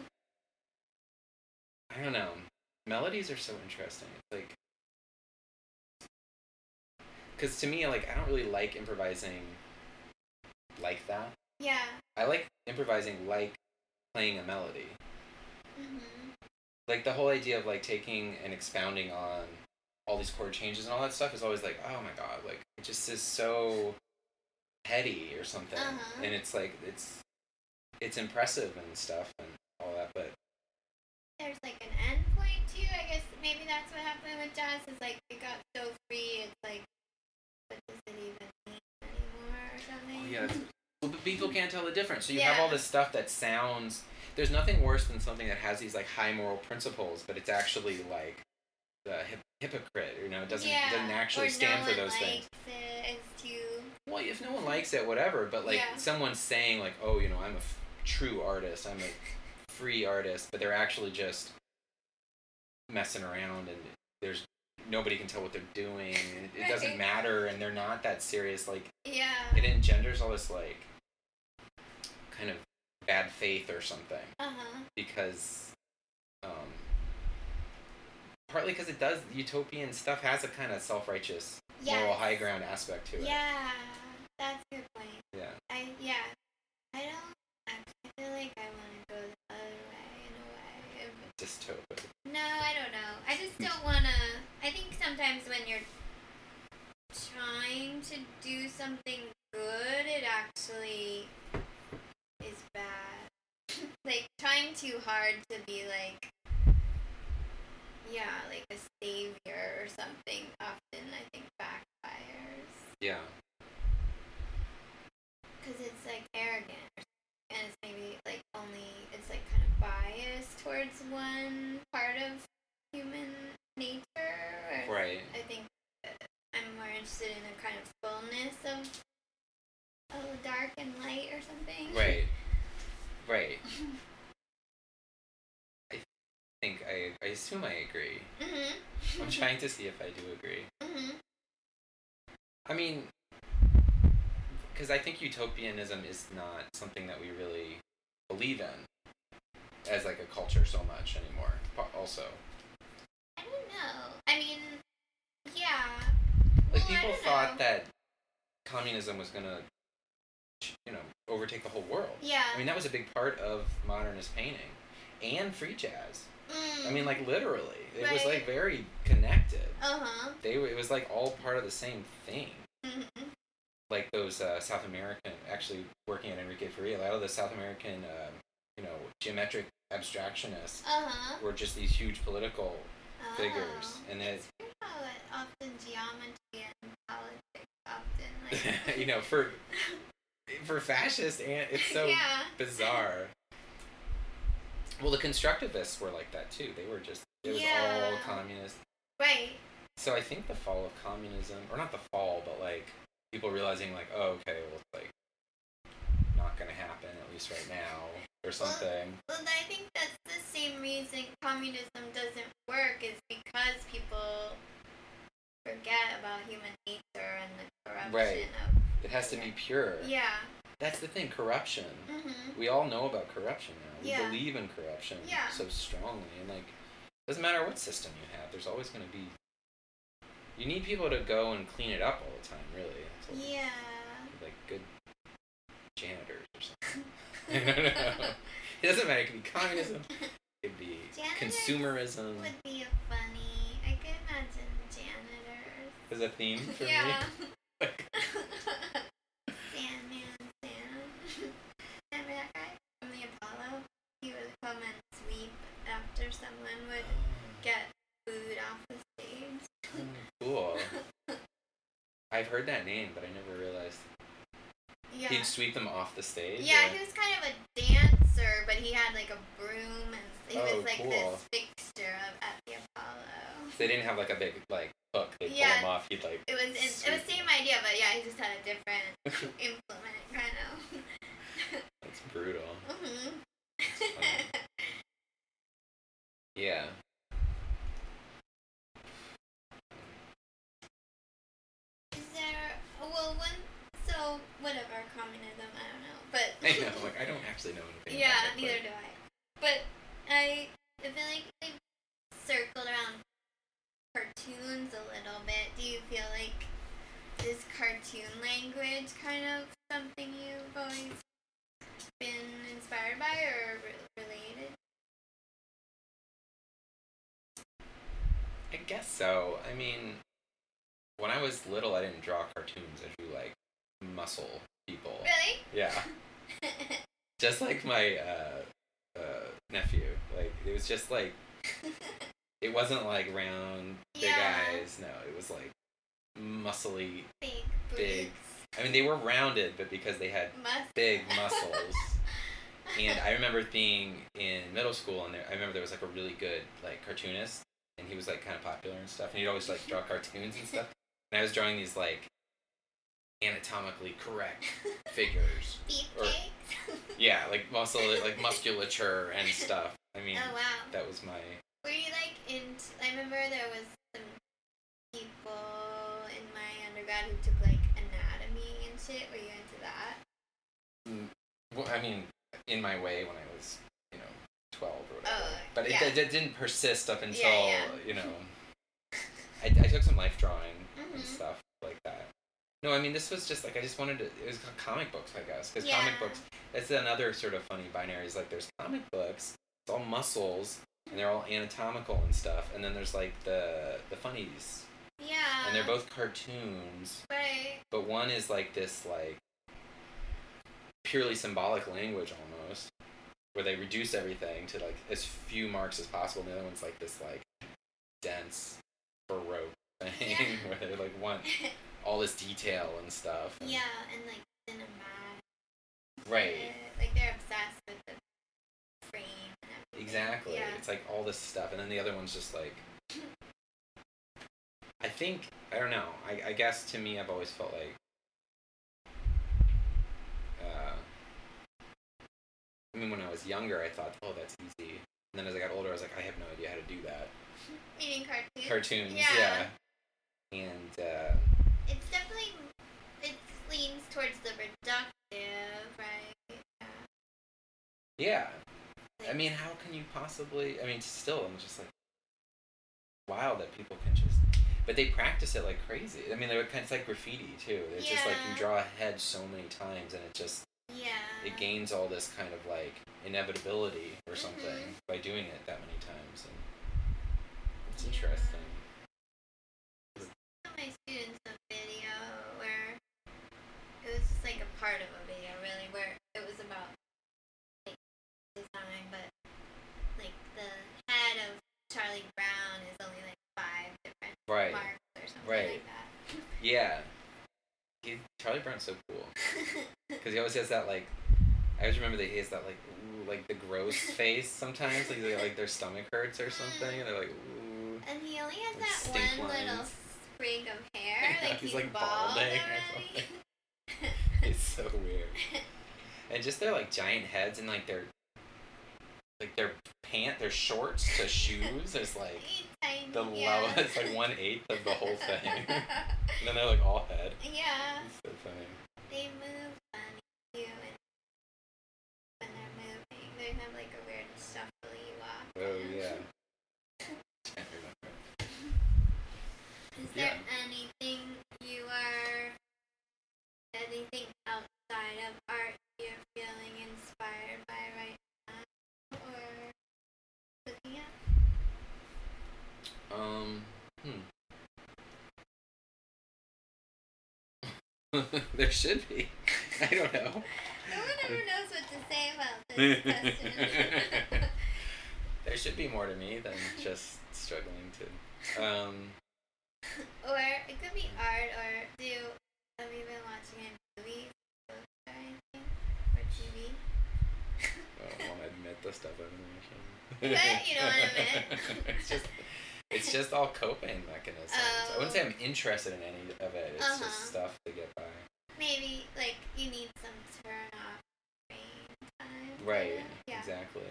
A: I don't know. Melodies are so interesting. It's like, because to me, like I don't really like improvising like that.
B: yeah.
A: I like improvising like playing a melody.
B: Mhm.
A: Like the whole idea of like taking and expounding on all these chord changes and all that stuff is always like, oh my god, like it just is so heady or something.
B: Uh-huh.
A: And it's like it's it's impressive and stuff and all that, but
B: There's like an end point too. I guess maybe that's what happened with jazz. Is like it got so free. It's like, what does it even mean anymore or something?
A: Oh, yeah, but people can't tell the difference. So you have all this stuff that sounds. There's nothing worse than something that has these like high moral principles, but it's actually like the hip- hypocrite. You know, it doesn't
B: yeah.
A: doesn't actually
B: or
A: stand
B: no
A: for those things.
B: likes It. Too.
A: Well, if no one likes it, whatever. But like
B: Yeah.
A: someone saying like, oh, you know, I'm a f- true artist. I'm a free artist, but they're actually just messing around, and there's nobody can tell what they're doing. It, it doesn't matter, and they're not that serious. Like
B: Yeah.
A: it engenders all this like kind of bad faith or something
B: Uh huh.
A: because um partly because it does utopian stuff has a kind of self-righteous moral high ground aspect to it
B: Yeah. That's a good point.
A: yeah
B: I yeah. I don't. I feel like I want to go the other way in a way.
A: Dystopic
B: No, I don't know. I just don't want to. I think sometimes when you're trying to do something good, it actually is bad. like, trying too hard to be like, yeah, like a savior or something often, I think, backfires.
A: yeah
B: Because it's like arrogant. or something, And it's maybe like only, it's like kind of biased towards one part of human nature. Or
A: right
B: I think uh, I'm more interested in the kind of fullness of oh, dark and light or something.
A: right right i think i i assume i agree
B: Mhm.
A: i'm trying to see if i do agree
B: Mhm.
A: i mean because i think utopianism is not something that we really believe in as like a culture so much anymore also
B: I don't know. I mean, yeah.
A: like
B: Well,
A: people thought
B: know.
A: that communism was gonna you know overtake the whole world
B: Yeah.
A: i mean that was a big part of modernist painting and free jazz
B: Mm.
A: i mean like literally it was like very connected
B: Uh huh.
A: they were it was like all part of the same thing
B: Mhm.
A: like those uh, south american actually working at Henrique Faria, a lot of the south american uh, you know geometric abstractionists
B: Uh huh.
A: were just these huge political figures
B: Oh.
A: and it
B: how it often geometry and politics often like.
A: you know for for fascist and it's so
B: yeah.
A: bizarre. Well, the constructivists were like that too. They were just it was all communist.
B: Right.
A: So I think the fall of communism, or not the fall, but like people realizing like, oh, okay, well, it's like not gonna happen at least right now or something.
B: Well, I think that's the same reason communism doesn't work is because people forget about human nature and the corruption
A: Right.
B: of.
A: It has to be pure.
B: Yeah.
A: That's the thing. Corruption.
B: Mhm.
A: We all know about corruption now. We
B: Yeah.
A: believe in corruption
B: Yeah.
A: so strongly, and like, doesn't matter what system you have. There's always gonna be. You need people to go and clean it up all the time. Really. What-
B: Yeah.
A: like good janitors or something. It doesn't matter. It could be communism. It could be
B: Janitors
A: consumerism.
B: Would be a funny. I could imagine janitors.
A: Is a theme for
B: yeah.
A: me.
B: Sandman
A: I've heard that name, but I never realized
B: Yeah.
A: he'd sweep them off the stage.
B: Yeah,
A: or-
B: he was kind of a dancer, but he had like a broom and he
A: Oh,
B: was like
A: cool.
B: this fixture of, at the Apollo.
A: They didn't have like a big like hook. They pull him off. He'd like.
B: It was in, it was same idea, but yeah, he just had a different implement, kind of.
A: That's brutal.
B: hmm
A: funny. Yeah.
B: Is there? Well, one. So whatever communism, I don't know, but
A: I know. Like I don't actually know anything.
B: yeah,
A: about it,
B: neither do I. But I, I feel like they've circled around cartoons a little bit. Do you feel like is cartoon language kind of something you've always been inspired by or re- related?
A: But I guess so. I mean, when I was little, I didn't draw cartoons. I drew like muscle people.
B: Really?
A: Yeah. Just like my uh, uh, nephew. Like it was just like it wasn't like round big
B: Yeah.
A: eyes. No, it was like muscly.
B: Big
A: Big.
B: Boots.
A: I mean, they were rounded, but because they had
B: Mus-
A: big muscles. and I remember being in middle school, and there, I remember there was like a really good like cartoonist, and he was like kind of popular and stuff, and he'd always like draw cartoons and stuff. And I was drawing these like anatomically correct figures. or-
B: Beefcakes.
A: Yeah, like muscle, like musculature and stuff. I mean,
B: oh wow.
A: that was my.
B: Were you like into? I remember there was some people in my undergrad who took like shit. Were you into that?
A: mm, Well, I mean, in my way when I was, you know, twelve or whatever.
B: Oh,
A: but
B: yeah.
A: it, it, didn't persist up until
B: yeah.
A: you know. I, I took some life drawing and
B: Mhm.
A: stuff like that. No, I mean this was just like I just wanted to. It was comic books, I guess, because
B: Yeah.
A: comic books. That's another sort of funny binary. Is like there's comic books. It's all muscles and they're all anatomical and stuff. And then there's like the the funnies,
B: Yeah.
A: and they're both cartoons.
B: right.
A: But one is like this like purely symbolic language almost, where they reduce everything to like as few marks as possible. And the other one's like this like dense baroque thing
B: Yeah.
A: where they like want all this detail and stuff. and-
B: yeah, and like cinematic.
A: Right.
B: Like they're obsessed with the frame and everything.
A: Exactly.
B: Yeah.
A: It's like all this stuff, and then the other one's just like. I think I don't know. I, I guess to me, I've always felt like. Uh, I mean, when I was younger, I thought, "Oh, that's easy." And then as I got older, I was like, "I have no idea how to do that."
B: Meaning cartoons.
A: Cartoons,
B: Yeah.
A: yeah. And uh,
B: It's definitely it leans towards the reductive, right? Yeah.
A: yeah, I mean, how can you possibly? I mean, still, I'm just like wild that people can just. But they practice it like crazy. I mean, they're kind of like graffiti too. It's just like you draw a head so many times, and it just
B: Yeah.
A: it gains all this kind of like inevitability or something
B: Mhm.
A: by doing it that many times, and it's
B: Yeah.
A: interesting.
B: Some of my students a video where it was just like a part of a video really where it was about like design but like the head of Charlie Brown is only like five different
A: Right.
B: marks or something
A: Right.
B: like that.
A: Yeah. He, Charlie Brown's so cool because he always has that like. I always remember that he has that like ooh, like the gross face sometimes like they, like their stomach hurts or something and they're like ooh.
B: and he only has
A: Like
B: that one little
A: lines.
B: sprig of hair.
A: Yeah,
B: like
A: he's,
B: he's,
A: like,
B: bald
A: balding. It's so weird. And just their like giant heads and like their like their pant their shorts to shoes is like the
B: yeah.
A: lowest like one eighth of the whole thing. and then they're like all head.
B: yeah.
A: It's so funny.
B: They move funny too, and when they're moving, they have like a weird shuffly walk.
A: Oh yeah. Can't remember.
B: Is
A: Yeah.
B: there anything you are, anything outside of art you're feeling inspired by right now, or looking at?
A: Um hmm. there should be. I don't know.
B: No one ever knows what to say about this question.
A: there should be more to me than just struggling to. Um,
B: or it could be art, or do have you been watching movies books, or anything, or TV?
A: I don't want to admit the stuff I've been watching.
B: What? You don't wanna admit?
A: it's just, it's just all coping mechanisms. I wouldn't say I'm interested in any of it. It's
B: Uh-huh.
A: just stuff to get by.
B: Maybe like you need some turn off time.
A: Right.
B: Yeah.
A: Exactly.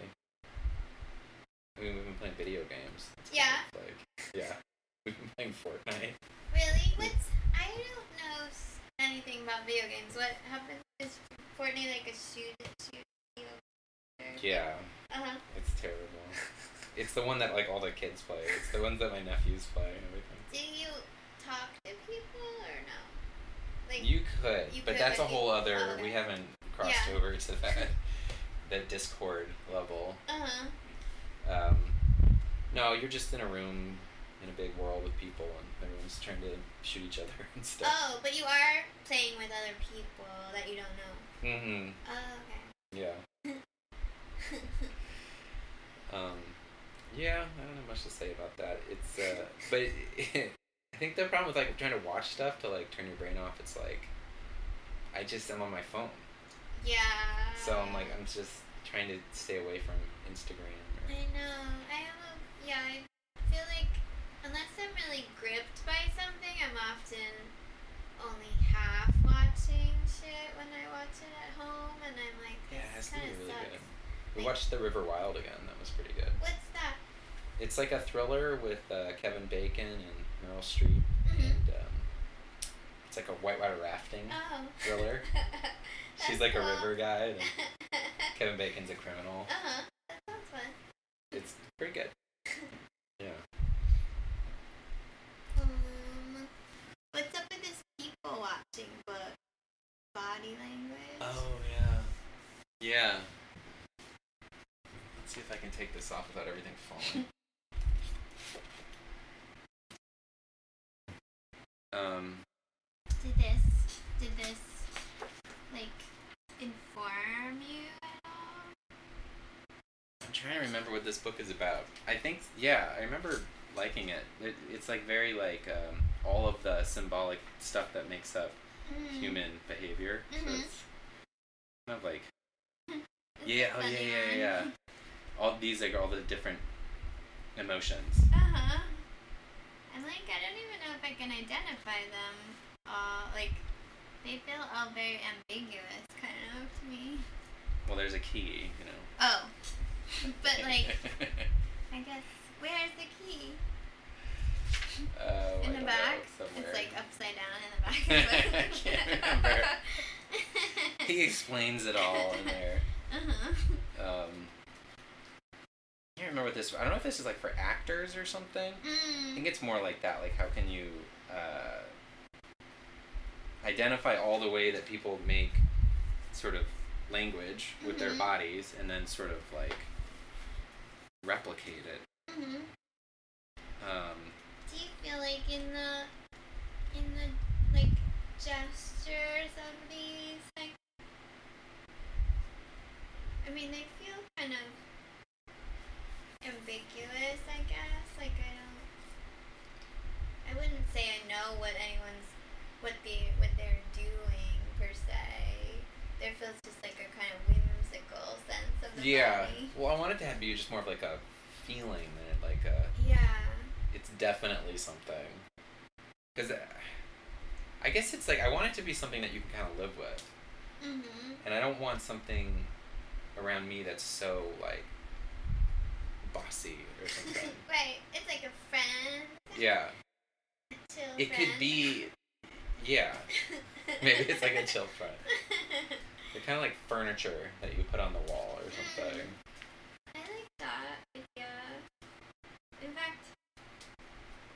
A: I mean, we've been playing video games.
B: Yeah.
A: Kind of like, yeah. We've been playing Fortnite.
B: Really? What's I don't know anything about video games. What happened? Is Fortnite like a shoot shoot video?
A: Yeah.
B: Uh huh.
A: It's terrible. It's the one that like all the kids play. It's the ones that my nephews play and everything.
B: Do you talk to people or no? Like
A: You could,
B: you
A: but
B: could,
A: that's a
B: but
A: whole other.
B: oh,
A: We haven't crossed
B: Yeah.
A: over to that, that Discord level.
B: uh huh.
A: Um, no, you're just in a room in a big world with people, and everyone's trying to shoot each other and stuff.
B: Oh, but you are playing with other people that you don't know.
A: Mm-hmm.
B: Oh, okay.
A: Yeah. Um, yeah, I don't have much to say about that. It's uh, but I think the problem with like trying to watch stuff to like turn your brain off. It's like I just am on my phone,
B: yeah.
A: so I'm like I'm just trying to stay away from Instagram. Or,
B: I know. I have a yeah. I feel like unless I'm really gripped by something, I'm often only half watching shit when I watch it at home, and I'm like,
A: yeah, it has to be
B: kind of
A: really
B: sucks.
A: good. We watched The River Wild again. That was pretty good.
B: What's that?
A: It's like a thriller with uh, Kevin Bacon and Meryl Streep,
B: Mhm.
A: and um, it's like a whitewater rafting
B: Oh.
A: thriller. She's like a river guide, and Kevin Bacon's a criminal.
B: uh huh. That sounds fun.
A: It's pretty good. Yeah.
B: Um, what's up with this people watching book? Body language.
A: Oh yeah. Yeah. Let's see if I can take this off without everything falling. um.
B: Did this did this like inform you at all?
A: I'm trying to remember what this book is about. I think, yeah, I remember liking it. it it's like very like um, all of the symbolic stuff that makes up
B: Mm.
A: human behavior. So
B: Mhm.
A: it's kind of like yeah, oh yeah, yeah, yeah. All these like all the different emotions.
B: Uh huh. I'm like I don't even know if I can identify them all. Like they feel all very ambiguous, kind of to me.
A: Well, there's a key, you know.
B: Oh, but like I guess where's the key?
A: I
B: in the
A: know,
B: back.
A: somewhere.
B: It's like upside down in the back.
A: I can't remember. he explains it all in there.
B: uh-huh.
A: Um, I can't remember what this. I don't know if this is like for actors or something. I
B: Mm.
A: think it's more like that. Like, how can you uh, identify all the way that people make sort of language with their
B: Mhm.
A: bodies, and then sort of like replicate it.
B: hmm
A: Um,
B: Do you feel like in the in the like gestures of these like I mean they feel kind of ambiguous I guess like I don't I wouldn't say I know what anyone's what the what they're doing per se there feels just like a kind of whimsical sense of the
A: yeah.
B: body
A: Well, I want it to have be just more of like a feeling than it like a.
B: yeah
A: It's definitely something. Because I guess it's like I want it to be something that you can kind of live with.
B: mhm
A: and I don't want something around me that's so like bossy or something.
B: right it's like a friend
A: yeah,
B: chill
A: it could be. Yeah, maybe it's like a chill friend. They're kind of like furniture that you put on the wall or something.
B: Mm, I like that. Yeah. In fact,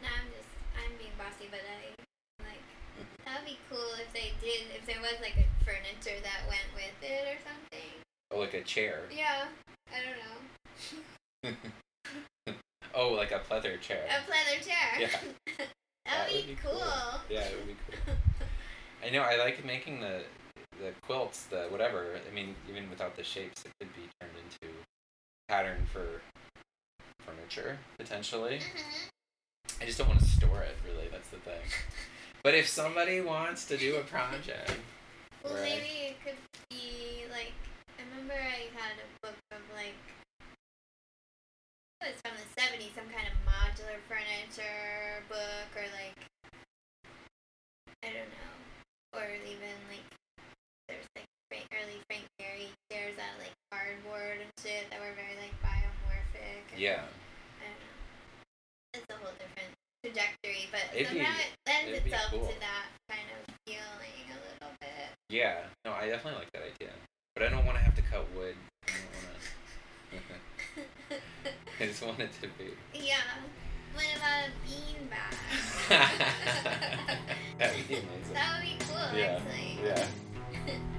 B: now I'm just I'm being bossy, but I like mm-hmm. that would be cool if they did if there was like a furniture that went with it or something.
A: Oh, like a chair.
B: Yeah. I don't know.
A: Oh, like a pleather chair.
B: A pleather chair.
A: Yeah.
B: that would be, cool.
A: Yeah, it would be cool. I know. I like making the the quilts, the whatever. I mean, even without the shapes, it could be turned into pattern for furniture potentially.
B: Mhm.
A: I just don't want to store it. Really, that's the thing. But if somebody wants to do a project,
B: Well, maybe it could be like I remember I had a book of like it was from the '70s, some kind of modular furniture book, or like I don't know, or even like there's like Frank, early Frank Gehry chairs out of like cardboard and shit that were very like biomorphic. And,
A: yeah,
B: I don't know. It's a whole different trajectory, but
A: It'd be-
B: it lends
A: it'd
B: itself
A: cool.
B: to that kind of feeling a little bit.
A: yeah. No, I definitely like that idea. But I don't want to have to cut wood. I don't want to. I just want it to be.
B: Yeah. What about a beanbag?
A: That'd be amazing.
B: that would be cool,
A: Yeah,
B: actually.
A: Yeah.